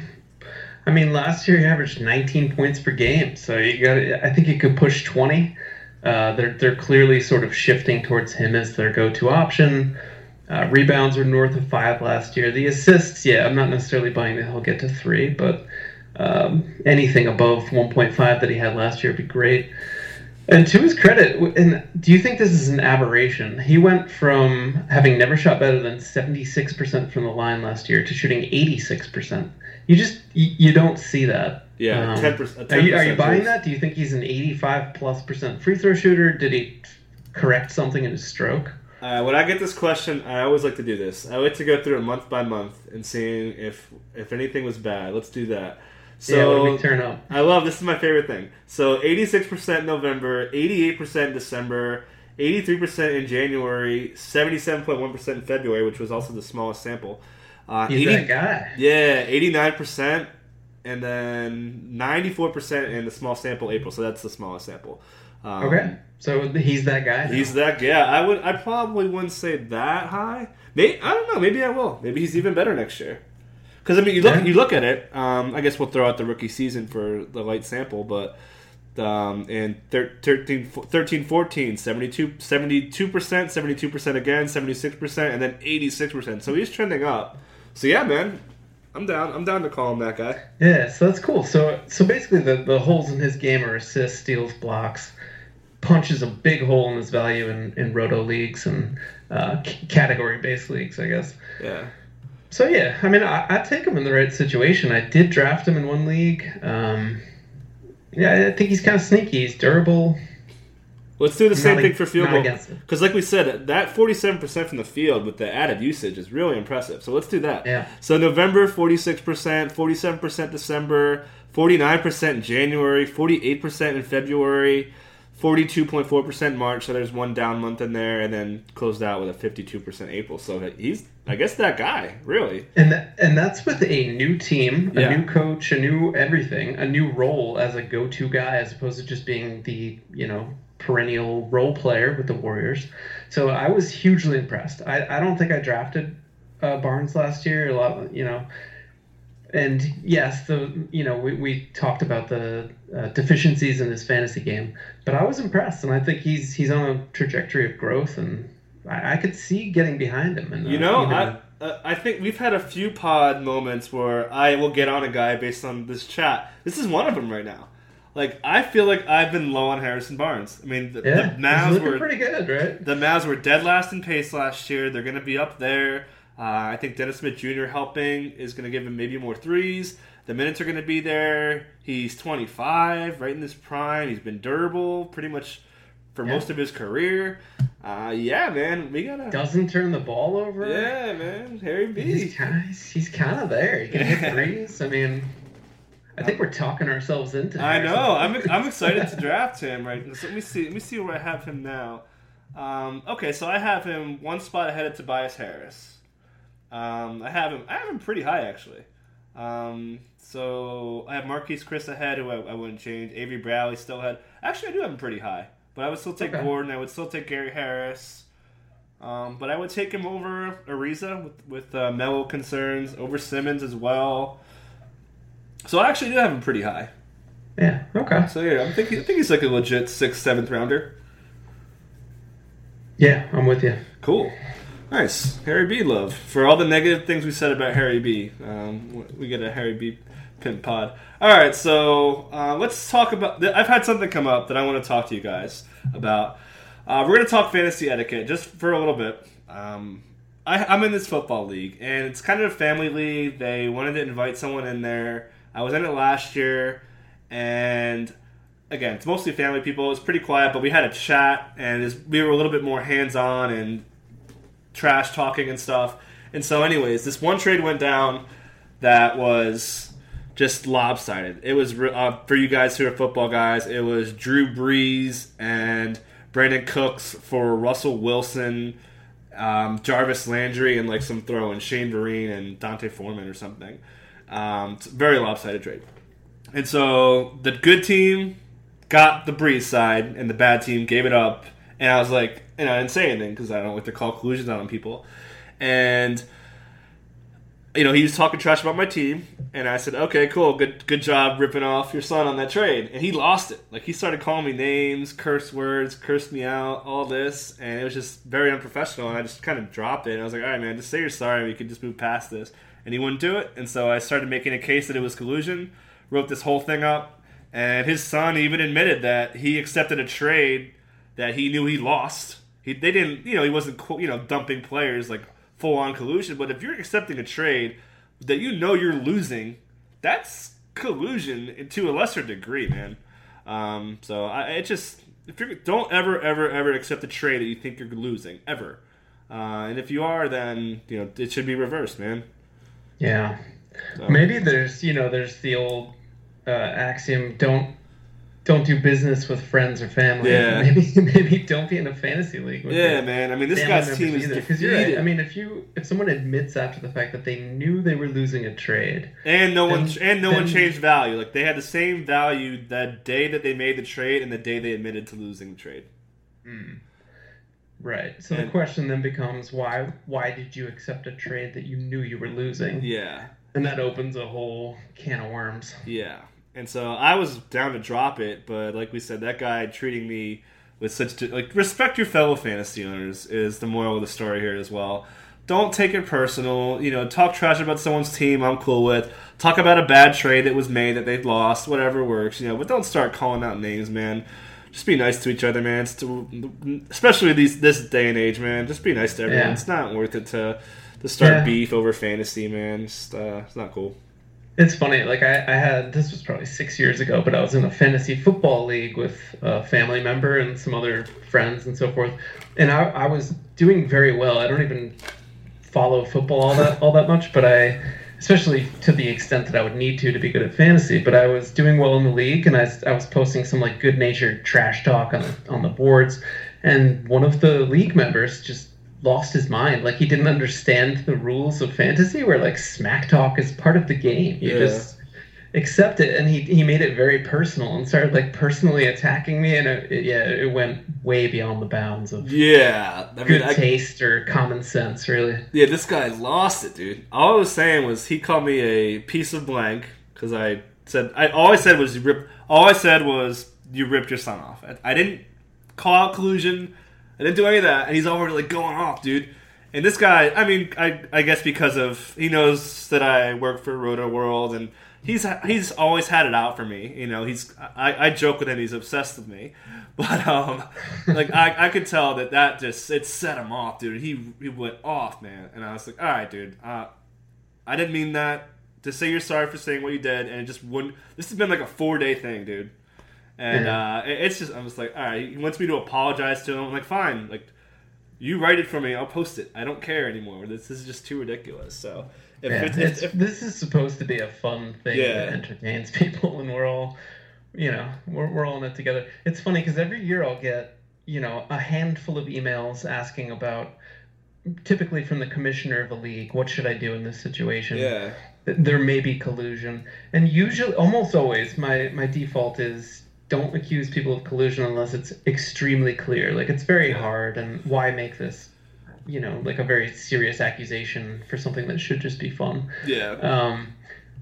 I mean, last year he averaged 19 points per game, so you got. I think he could push 20. Uh, they're they're clearly sort of shifting towards him as their go-to option. Uh, rebounds were north of five last year. The assists, yeah, I'm not necessarily buying that he'll get to three, but um, anything above 1.5 that he had last year would be great. And to his credit, and do you think this is an aberration? He went from having never shot better than 76% from the line last year to shooting 86%. You just you, you don't see that. Yeah, um, 10%, 10% are, you, are you buying that? Do you think he's an 85 plus percent free throw shooter? Did he correct something in his stroke? Uh, when I get this question, I always like to do this. I like to go through it month by month and seeing if if anything was bad. Let's do that. So yeah, turn up. I love this is my favorite thing. So 86% November, 88% December, 83% in January, 77.1% in February, which was also the smallest sample. Uh, He's 80, that guy. Yeah, 89%, and then 94% in the small sample April. So that's the smallest sample. Um, okay, so he's that guy. Now. He's that. Yeah, I would. I probably wouldn't say that high. Maybe I don't know. Maybe I will. Maybe he's even better next year. Because I mean, you look, you look at it. Um, I guess we'll throw out the rookie season for the light sample, but um, in 13, 13 14, 72 percent, seventy two percent again, seventy six percent, and then eighty six percent. So he's trending up. So yeah, man, I'm down. I'm down to call him that guy. Yeah, so that's cool. So so basically, the the holes in his game are assists, steals, blocks punches a big hole in his value in, in roto leagues and uh, category based leagues, I guess. Yeah. So yeah, I mean, I, I take him in the right situation. I did draft him in one league. Um, yeah, I think he's kind of sneaky. He's durable. Let's do the same Not thing for field goal. Because, like we said, that 47% from the field with the added usage is really impressive. So let's do that. Yeah. So November, 46%, 47% December, 49% in January, 48% in February, 42.4% March. So there's one down month in there, and then closed out with a 52% April. So he's, I guess, that guy, really. And that, and that's with a new team, a Yeah. new coach, a new everything, a new role as a go-to guy, as opposed to just being the you know perennial role player with the Warriors. So I was hugely impressed. I, I don't think I drafted uh, Barnes last year. A lot, you know. And yes, the you know we, we talked about the uh, deficiencies in his fantasy game, but I was impressed, and I think he's he's on a trajectory of growth, and I, I could see getting behind him. And You know, I uh, I think we've had a few pod moments where I will get on a guy based on this chat. This is one of them right now. Like I feel like I've been low on Harrison Barnes. I mean, the, yeah, the Mavs were pretty good, right? the Mavs were dead last in pace last year. They're going to be up there. Uh, I think Dennis Smith Jr. helping is going to give him maybe more threes. The minutes are going to be there. He's 25, right in this prime. He's been durable pretty much for Yeah. most of his career. Uh, yeah, man, we gotta. Doesn't turn the ball over. Yeah, man, Harry B. He's kind of he's kind of there. He can hit *laughs* threes. I mean, I think we're talking ourselves into. I know. *laughs* I'm I'm excited to draft him. Right. So let me see. Let me see where I have him now. Um, okay, so I have him one spot ahead of Tobias Harris. Um, I have him. I have him pretty high actually. Um, so I have Marquese Chriss ahead, who I, I wouldn't change. Avery Bradley still ahead. Actually, I do have him pretty high, but I would still take Okay. Gordon. I would still take Gary Harris. Um, but I would take him over Ariza with with uh, Melo concerns, over Simmons as well. So I actually do have him pretty high. Yeah. Okay. So yeah, I'm thinking. I think he's like a legit sixth, seventh rounder. Yeah, I'm with you. Cool, nice. Harry B. Love for all the negative things we said about Harry B. Um, we get a Harry B. Pimp Pod. All right, so uh, let's talk about. I've had something come up that I want to talk to you guys about. Uh, we're going to talk fantasy etiquette just for a little bit. Um, I, I'm in this football league, and it's kind of a family league. They wanted to invite someone in there. I was in it last year, and again, it's mostly family people. It's pretty quiet, but we had a chat, and we were a little bit more hands on and trash talking and stuff. And so, anyways, this one trade went down that was just lopsided. It was uh, for you guys who are football guys. It was Drew Brees and Brandin Cooks for Russell Wilson, um, Jarvis Landry, and like some throw in Shane Vereen and D'Onta Foreman or something. Um, very lopsided trade. And so the good team got the Brees side, and the bad team gave it up. And I was like, and I didn't say anything because I don't like to call collusions out on people. And you know, he was talking trash about my team, and I said, "Okay, cool, good, good job ripping off your son on that trade." And he lost it. Like he started calling me names, curse words, cursed me out, all this, and it was just very unprofessional. And I just kind of dropped it. And I was like, "All right, man, just say you're sorry. We can just move past this." And he wouldn't do it. And so I started making a case that it was collusion. Wrote this whole thing up, and his son even admitted that he accepted a trade that he knew he lost. He, they didn't, you know, he wasn't, you know, dumping players like full on collusion. But if you're accepting a trade that you know you're losing, that's collusion to a lesser degree, man. Um, so I it just don't ever ever ever accept a trade that you think you're losing ever, uh, and if you are, then you know it should be reversed, man. Yeah. So- Maybe there's you know there's the old uh, axiom don't don't do business with friends or family. Yeah. *laughs* Maybe maybe don't be in a fantasy league. With Yeah, man. I mean, this guy's team is defeated, you're right. I mean, if you if someone admits after the fact that they knew they were losing a trade, and no one and no one changed value. Like they had the same value that day that they made the trade and the day they admitted to losing the trade. Hmm. right? So And- the question then becomes why why did you accept a trade that you knew you were losing? Yeah. And that opens a whole can of worms. Yeah. And so I was down to drop it, but like we said, that guy treating me with such like respect your fellow fantasy owners is the moral of the story here as well. Don't take it personal. You know, talk trash about someone's team. I'm cool with. Talk about a bad trade that was made that they lost. Whatever works. You know, but don't start calling out names, man. just be nice to each other, man. To, especially these this day and age, man. Just be nice to everyone. Yeah. It's not worth it to to start yeah. beef over fantasy, man. Just, uh, it's not cool. It's funny. Like I, I had this was probably six years ago, but I was in a fantasy football league with a family member and some other friends and so forth, and I, I was doing very well. I don't even follow football all that all that much, but I especially to the extent that I would need to to be good at fantasy. But I was doing well in the league, and I, I was posting some like good natured trash talk on the on the boards, and one of the league members just lost his mind. Like he didn't understand the rules of fantasy, where like smack talk is part of the game. You yeah. just accept it. And he, he made it very personal and started like personally attacking me. And it, it, yeah it went way beyond the bounds of yeah. I good mean, taste or common sense really. Yeah this guy lost it dude. All i was saying was he called me a piece of blank because i said i all i said was you rip all i said was you ripped your son off. I, I didn't call out collusion i didn't do any of that and he's already like going off dude and this guy i mean i i guess because of he knows that i work for Rotoworld, and he's he's always had it out for me. You know, he's I, I joke with him. He's obsessed with me, *laughs* but um, like I, I could tell that that just it set him off, dude. He he went off, man. And I was like, all right, dude. Uh, I didn't mean that. To say you're sorry for saying what you did, and it just wouldn't. This has been like a four day thing, dude. And uh, it's just I'm just like, all right. He wants me to apologize to him. I'm like, fine. Like, you write it for me. I'll post it. I don't care anymore. This, this is just too ridiculous. So if, yeah, it's, it's, if, this is supposed to be a fun thing yeah. that entertains *laughs* people, and we're all, you know, we're, we're all in it together. It's funny because every year I'll get, you know, a handful of emails asking about, typically from the commissioner of a league, what should I do in this situation? Yeah. There may be collusion, and usually, almost always, my my default is don't accuse people of collusion unless it's extremely clear. Like it's very hard, and why make this you know like a very serious accusation for something that should just be fun. Yeah. Um,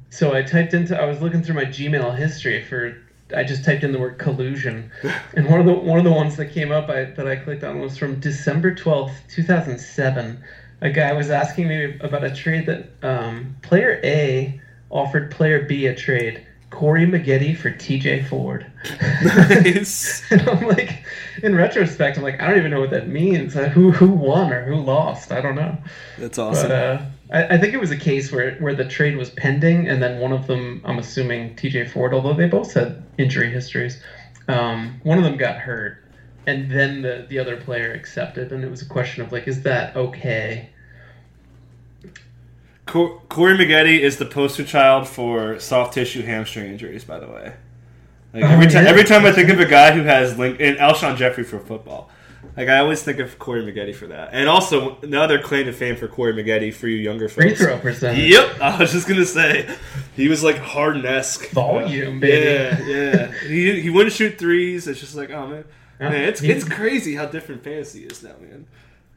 so I typed into I was looking through my Gmail history for I just typed in the word collusion, *laughs* and one of the one of the ones that came up I, that I clicked on was from December twelfth, two thousand seven. A guy was asking me about a trade that um, player A offered player B a trade Corey Maggette for TJ Ford. Nice. *laughs* and I'm like, in retrospect, I'm like, I don't even know what that means. Uh, who who won or who lost? I don't know. That's awesome. But, uh, I, I, think it was a case where where the trade was pending, and then one of them, I'm assuming TJ Ford, although they both had injury histories, um, one of them got hurt, and then the the other player accepted, and it was a question of like, is that okay? Corey Maggette is the poster child for soft tissue hamstring injuries. By the way, like oh, every time, every time I think of a guy who has link and Alshon Jeffery for football, like I always think of Corey Maggette for that. And also another claim to fame for Corey Maggette for you younger folks. Free throw percentage. Yep, I was just gonna say he was like Harden esque volume, baby. Yeah, yeah. he he wouldn't shoot threes. It's just like oh man, man, it's it's crazy how different fantasy is now, man.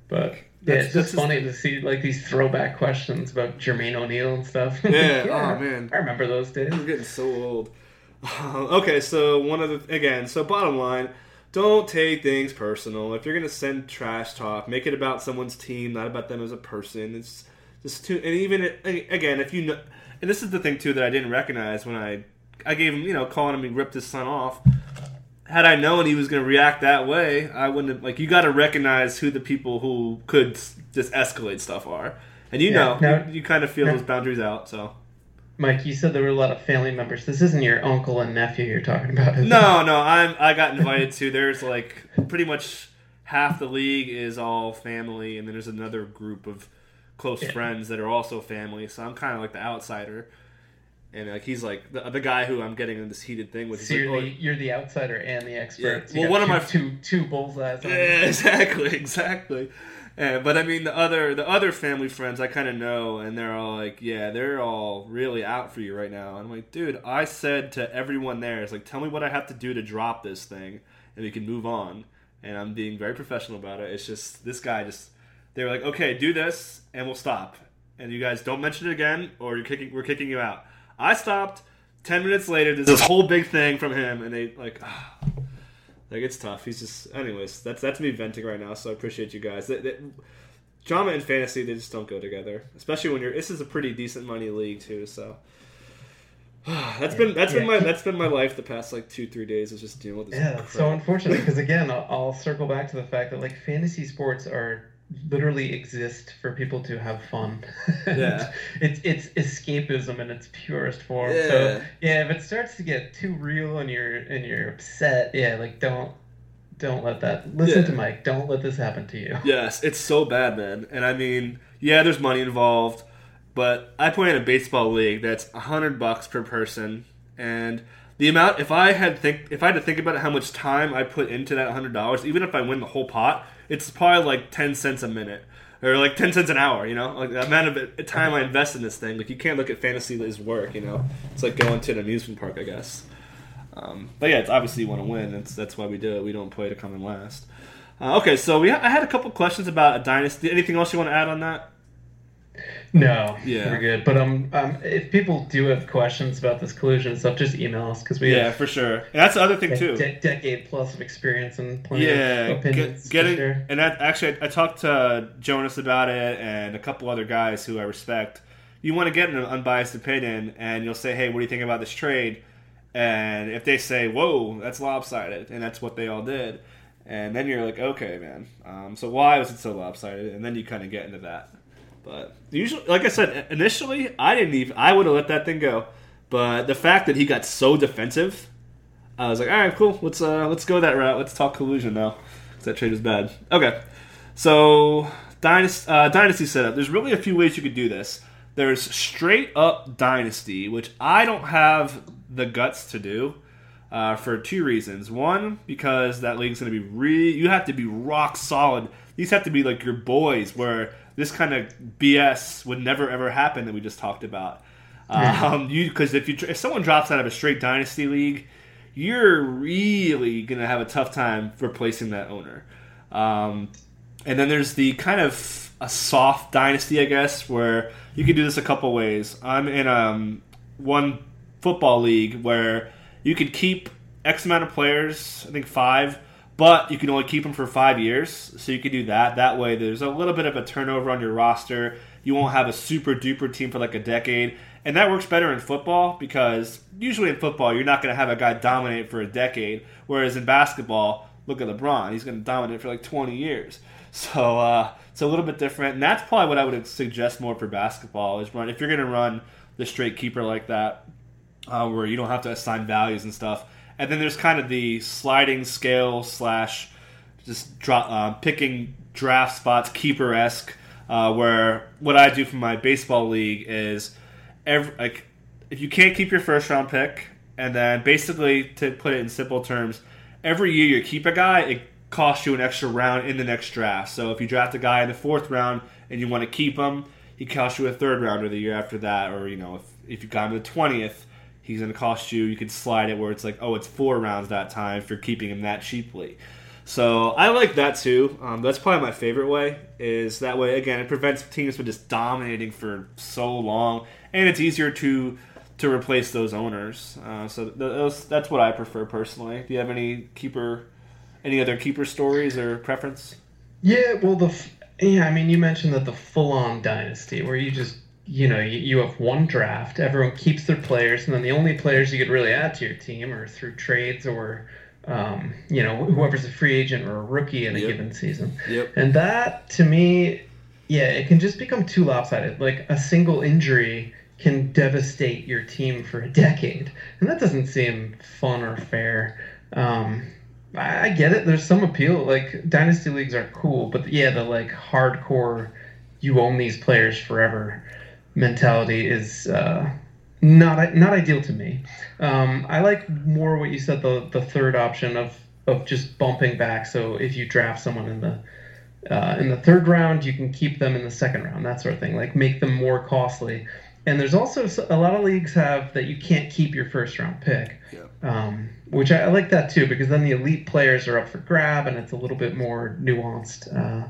But yeah, it's just funny to see like these throwback questions about Jermaine O'Neal and stuff. Yeah, *laughs* oh, yeah, oh man, I remember those days. I'm getting so old. *laughs* okay, so one of the again, so bottom line, don't take things personal. If you're gonna send trash talk, make it about someone's team, not about them as a person. It's just too, and even again, if you know, and this is the thing too that I didn't recognize when I I gave him, you know, calling him, he ripped his son off had I known he was going to react that way, I wouldn't have. Like, you got to recognize who the people who could just escalate stuff are. And you yeah, know, now, you, you, kind of feel now, those boundaries out, so. Mike, you said there were a lot of family members. This isn't your uncle and nephew you're talking about, no, it? no. I'm. I got invited to. There's like pretty much half the league is all family, and then there's another group of close yeah. friends that are also family. So I'm kind of like the outsider and like he's like the, the guy who I'm getting in this heated thing with. So you're, like, the, oh, you're the outsider and the expert. Yeah. well, one of my two two bullseyes. Yeah, *laughs* exactly, exactly. Yeah, but I mean the other the other family friends I kind of know, and they're all like, yeah, they're all really out for you right now. And I'm like, dude, I said to everyone there, it's like, tell me what I have to do to drop this thing, and we can move on. And I'm being very professional about it. It's just this guy just they were like, okay, do this, and we'll stop. And you guys don't mention it again, or you're kicking we're kicking you out. I stopped. Ten minutes later, there's this whole big thing from him, and they like, ah, *sighs* like it's tough. He's just, anyways. That's that's me venting right now. So I appreciate you guys. They, they, drama and fantasy, they just don't go together. Especially when you're. This is a pretty decent money league too. So *sighs* that's been that's been my that's been my life the past like two three days is just dealing with this. Yeah, that's so unfortunately, because again, I'll, I'll circle back to the fact that like fantasy sports are literally exist for people to have fun. *laughs* Yeah. it's it's escapism in its purest form. Yeah. So yeah, if it starts to get too real and you're and you're upset, yeah, like don't don't let that listen Yeah. to Mike. Don't let this happen to you. Yes, it's so bad, man. And I mean, yeah, there's money involved, but I play in a baseball league that's a hundred bucks per person, and the amount if I had think if I had to think about how much time I put into that hundred dollars, even if I win the whole pot, it's probably like ten cents a minute. Or like ten cents an hour, you know, like the amount of time I invest in this thing. Like you can't look at fantasy as work, you know. It's like going to an amusement park, I guess. Um, but yeah, it's obviously you want to win. That's that's why we do it. We don't play to come in last. Uh, okay, so we I had a couple questions about a dynasty. Anything else you want to add on that? No, Yeah. we're good. But um, um, if people do have questions about this collusion stuff, just email us because we Yeah, have for sure. And that's the other thing a too. de- decade plus of experience and plenty Yeah, of opinions. get, getting share. and that actually, I, I talked to Jonas about it and a couple other guys who I respect. You want to get an unbiased opinion, and you'll say, "Hey, what do you think about this trade?" And if they say, "Whoa, that's lopsided," and that's what they all did, and then you're like, "Okay, man. Um, so why was it so lopsided?" And then you kind of get into that. But usually, like I said, initially, I didn't even. I would have let that thing go. But the fact that he got so defensive, I was like, all right, cool. Let's uh, let's go that route. Let's talk collusion now. 'Cause that trade was bad. Okay, so dynasty uh, dynasty setup. There's really a few ways you could do this. There's straight up dynasty, which I don't have the guts to do. Uh, for two reasons. One, because that league's going to be re you have to be rock solid. These have to be like your boys, where this kind of BS would never ever happen that we just talked about. Um, you because if you if someone drops out of a straight dynasty league, you're really gonna have a tough time replacing that owner. Um, and then there's the kind of a soft dynasty, I guess, where you can do this a couple ways. I'm in um, one football league where you could keep X amount of players, I think five, but you can only keep them for five years. So you can do that. That way, there's a little bit of a turnover on your roster. You won't have a super duper team for like a decade. And that works better in football because usually in football, you're not going to have a guy dominate for a decade. Whereas in basketball, look at LeBron. He's going to dominate for like 20 years. *laughs* So uh, it's a little bit different. And that's probably what I would suggest more for basketball is run, if you're going to run the straight keeper like that, uh, where you don't have to assign values and stuff. And then there's kind of the sliding scale slash just drop, uh, picking draft spots, keeper esque, uh, where what I do for my baseball league is every, like if you can't keep your first round pick, and then basically to put it in simple terms, every year you keep a guy, it costs you an extra round in the next draft. So if you draft a guy in the fourth round and you want to keep him, he costs you a third rounder the year after that, or you know if if you got him the twentieth he's going to cost you. You can slide it where it's like, oh, it's four rounds that time if you're keeping him that cheaply. So I like that too. Um, that's probably my favorite way. Is that way again? It prevents teams from just dominating for so long, and it's easier to to replace those owners. Uh, so th- those, that's what I prefer personally. Do you have any keeper, any other keeper stories or preference? Yeah, well, the yeah, I mean, you mentioned that the full-on dynasty, where you just you know you, you have one draft, everyone keeps their players, and then the only players you could really add to your team are through trades or um, you know whoever's a free agent or a rookie in a Yep. given season. Yep. And that to me, yeah, it can just become too lopsided. Like a single injury can devastate your team for a decade, and that doesn't seem fun or fair. Um, I, I get it. There's some appeal. Like dynasty leagues are cool, but yeah, the like hardcore, you own these players forever mentality is uh, not not ideal to me. Um, I like more what you said the the third option of of just bumping back. So if you draft someone in the uh, in the third round, you can keep them in the second round, that sort of thing. Like make them more costly. And there's also a lot of leagues have that you can't keep your first round pick, um, which I, I like that too because then the elite players are up for grab and it's a little bit more nuanced. Uh,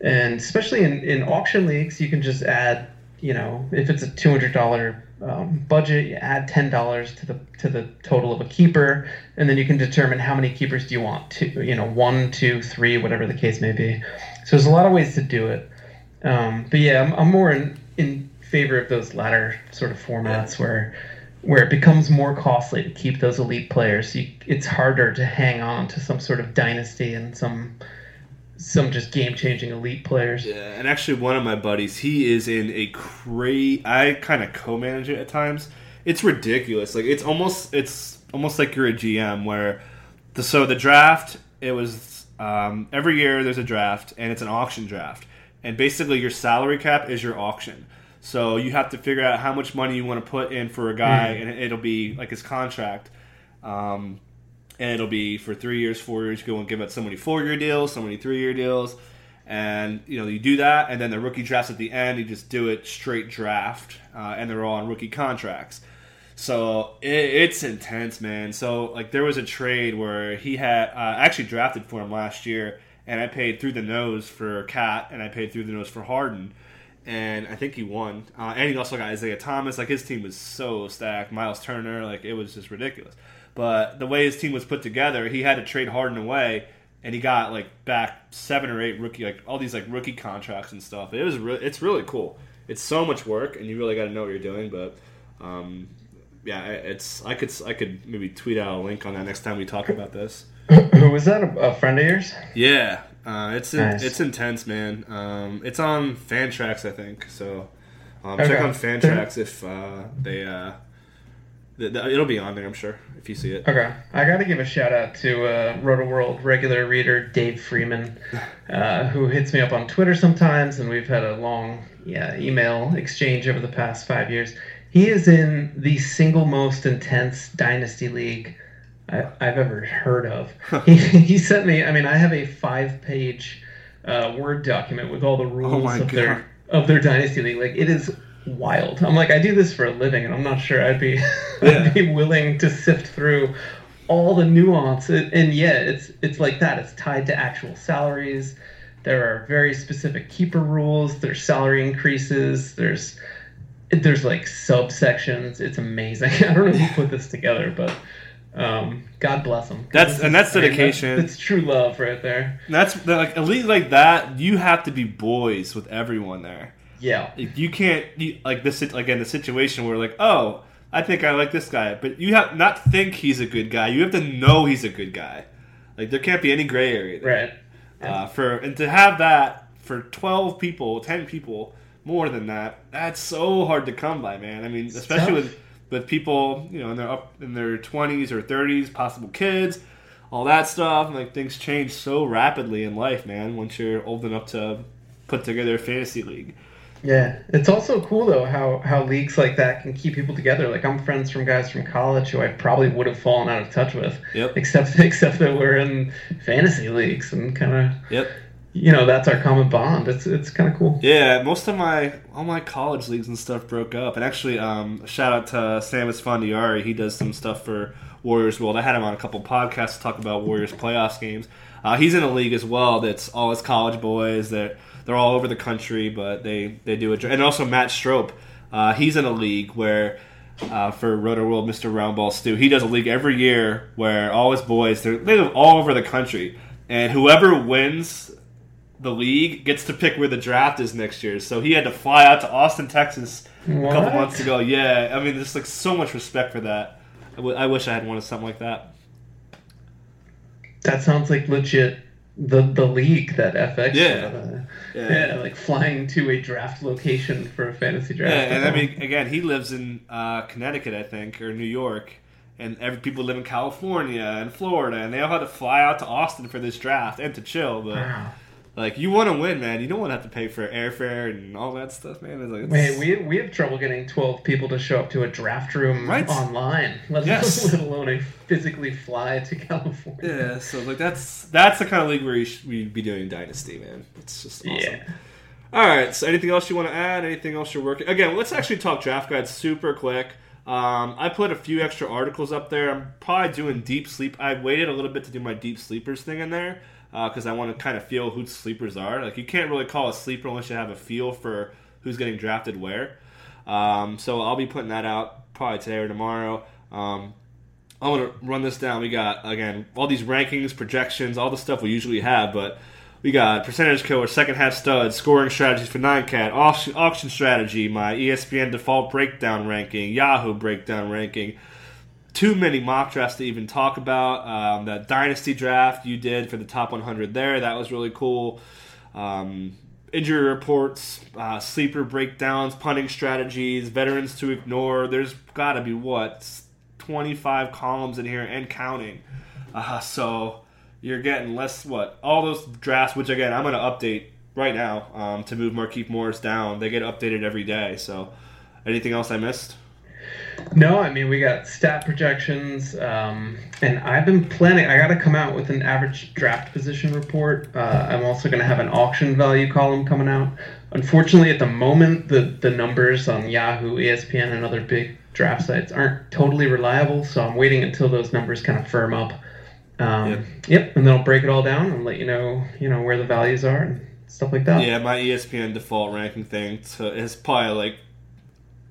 and especially in, in auction leagues, you can just add, you know, if it's a two hundred dollar um, budget, you add ten dollars to the to the total of a keeper, and then you can determine how many keepers do you want to, you know, one, two, three, whatever the case may be. So there's a lot of ways to do it. Um, but yeah, I'm, I'm more in, in favor of those latter sort of formats where where it becomes more costly to keep those elite players. You, it's harder to hang on to some sort of dynasty and some some just game changing elite players. Yeah, and actually, one of my buddies, he is in a crazy. I kind of co-manage it at times. It's ridiculous. Like it's almost it's almost like you're a GM where the so the draft it was um, every year there's a draft and it's an auction draft and basically your salary cap is your auction. So you have to figure out how much money you want to put in for a guy, mm. and it'll be like his contract. Um, and it'll be for three years, four years. You go and give out so many four-year deals, so many three-year deals, and you know you do that, and then the rookie drafts at the end. You just do it straight draft, uh, and they're all on rookie contracts. So it, it's intense, man. So like there was a trade where he had uh, actually drafted for him last year, and I paid through the nose for KAT, and I paid through the nose for Harden and I think he won. Uh, and he also got Isaiah Thomas. Like his team was so stacked. Miles Turner, like it was just ridiculous. But the way his team was put together, he had to trade Harden away, and he got like back seven or eight rookie, like all these like rookie contracts and stuff. It was re- it's really cool. It's so much work, and you really got to know what you're doing. But um, yeah, it's I could I could maybe tweet out a link on that next time we talk about this. Was that a, friend of yours? Yeah, uh, it's nice. it's intense, man. Um, it's on Fantrax, I think. So um, okay. check on Fantrax if uh, they. Uh, it'll be on there, I'm sure, if you see it. Okay, I got to give a shout out to uh, Rotoworld regular reader Dave Freeman, uh, who hits me up on Twitter sometimes, and we've had a long yeah email exchange over the past five years. He is in the single most intense dynasty league I, have ever heard of. *laughs* he, he sent me. I mean, I have a five-page uh, Word document with all the rules oh of God. their of their dynasty league. Like it is wild. I'm like, I do this for a living, and I'm not sure I'd be *laughs* yeah. I'd be willing to sift through all the nuance. And yeah, it's it's like that. It's tied to actual salaries. There are very specific keeper rules. There's salary increases. There's there's like subsections. It's amazing. *laughs* I don't know who put this together, but um, God bless them. That's and that's dedication. It's true love right there. That's like a league like that. You have to be boys with everyone there. Yeah. You can't you, like this again the situation where like oh I think I like this guy, but you have not think he's a good guy. You have to know he's a good guy. Like there can't be any gray area. There. Right. Yeah. Uh, for and to have that for twelve people, ten people, more than that, that's so hard to come by, man. I mean, especially with with people, you know, in their up in their twenties or thirties, possible kids, all that stuff. Like things change so rapidly in life, man. Once you're old enough to put together a fantasy league. Yeah, it's also cool though how how leagues like that can keep people together. Like I'm friends from guys from college who I probably would have fallen out of touch with. Yep. Except *laughs* except that we're in fantasy leagues and kind of. Yep you know that's our common bond. It's it's kind of cool. Yeah, most of my all my college leagues and stuff broke up. And actually, um, shout out to Samus Fondiari. He does some stuff for Warriors World. I had him on a couple podcasts to talk about Warriors playoffs games. Uh, he's in a league as well that's all his college boys. That they're all over the country, but they they do it. And also Matt Stroup. Uh, he's in a league where. Uh, for Rotoworld, Mr. Roundball Stew. He does a league every year where all his boys they live all over the country, and whoever wins the league gets to pick where the draft is next year. So he had to fly out to Austin, Texas, what? a couple months ago. Yeah, I mean, there's like so much respect for that. I, w- I wish I had wanted something like that. That sounds like legit. The the league that FX yeah. Yeah. yeah *laughs* like flying to a draft location for a fantasy draft. Yeah, and I mean, again, he lives in uh, Connecticut, I think, or New York, and every people live in California and Florida, and they all had to fly out to Austin for this draft and to chill. But wow. Like you want to win, man. You don't want to have to pay for airfare and all that stuff, man. It's like, it's... Wait, we we have trouble getting twelve people to show up to a draft room right? online, let, yes. *laughs* let alone a physically fly to California. Yeah, so like that's that's the kind of league where you should, we'd be doing dynasty, man. It's just awesome. Yeah. All right. So anything else you want to add? Anything else you're working? Again, let's actually talk draft guides super quick. Um, I put a few extra articles up there. I'm probably doing deep sleep. I waited a little bit to do my deep sleepers thing in there because uh, I want to kind of feel who sleepers are. Like you can't really call a sleeper unless you have a feel for who's getting drafted where. Um, so I'll be putting that out probably today or tomorrow. Um, I want to run this down. We got again all these rankings, projections, all the stuff we usually have, but We got percentage killer, second half stud, scoring strategies for nine cat, auction, auction strategy, my ESPN default breakdown ranking, Yahoo breakdown ranking. Too many mock drafts to even talk about. Um, that dynasty draft you did for the top 100 there, that was really cool. Um, injury reports, uh, sleeper breakdowns, punting strategies, veterans to ignore. There's got to be what 25 columns in here and counting. Uh, so you're getting less what all those drafts. Which again, I'm going to update right now um, to move Markieff Morris down. They get updated every day. So anything else I missed? No, I mean we got stat projections, um, and I've been planning. I got to come out with an average draft position report. Uh, I'm also going to have an auction value column coming out. Unfortunately, at the moment, the the numbers on Yahoo, ESPN, and other big draft sites aren't totally reliable. So I'm waiting until those numbers kind of firm up. Um, yep. yep, and then I'll break it all down and let you know, you know, where the values are and stuff like that. Yeah, my ESPN default ranking thing so is probably like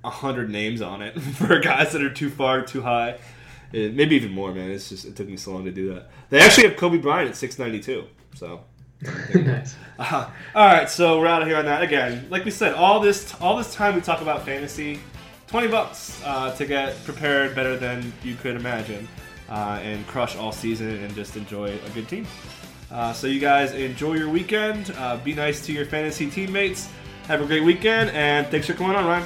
hundred names on it *laughs* for guys that are too far, too high. Maybe even more, man. It's just it took me so long to do that. They actually have Kobe Bryant at six ninety two. So. *laughs* nice. Uh, all right, so we're out of here on that again. Like we said, all this all this time we talk about fantasy, twenty bucks uh, to get prepared better than you could imagine, uh, and crush all season and just enjoy a good team. Uh, so you guys enjoy your weekend. Uh, be nice to your fantasy teammates. Have a great weekend, and thanks for coming on, Ryan.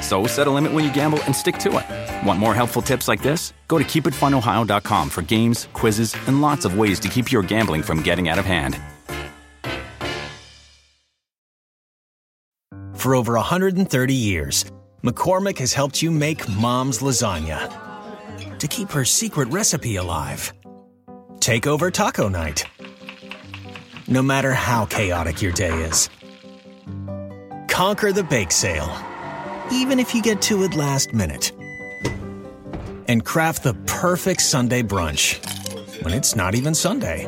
So set a limit when you gamble and stick to it. Want more helpful tips like this? Go to keepitfunohio.com for games, quizzes, and lots of ways to keep your gambling from getting out of hand. For over 130 years, McCormick has helped you make mom's lasagna to keep her secret recipe alive. Take over taco night. No matter how chaotic your day is, conquer the bake sale even if you get to it last minute. And craft the perfect Sunday brunch when it's not even Sunday.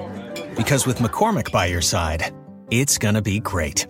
Because with McCormick by your side, it's gonna be great.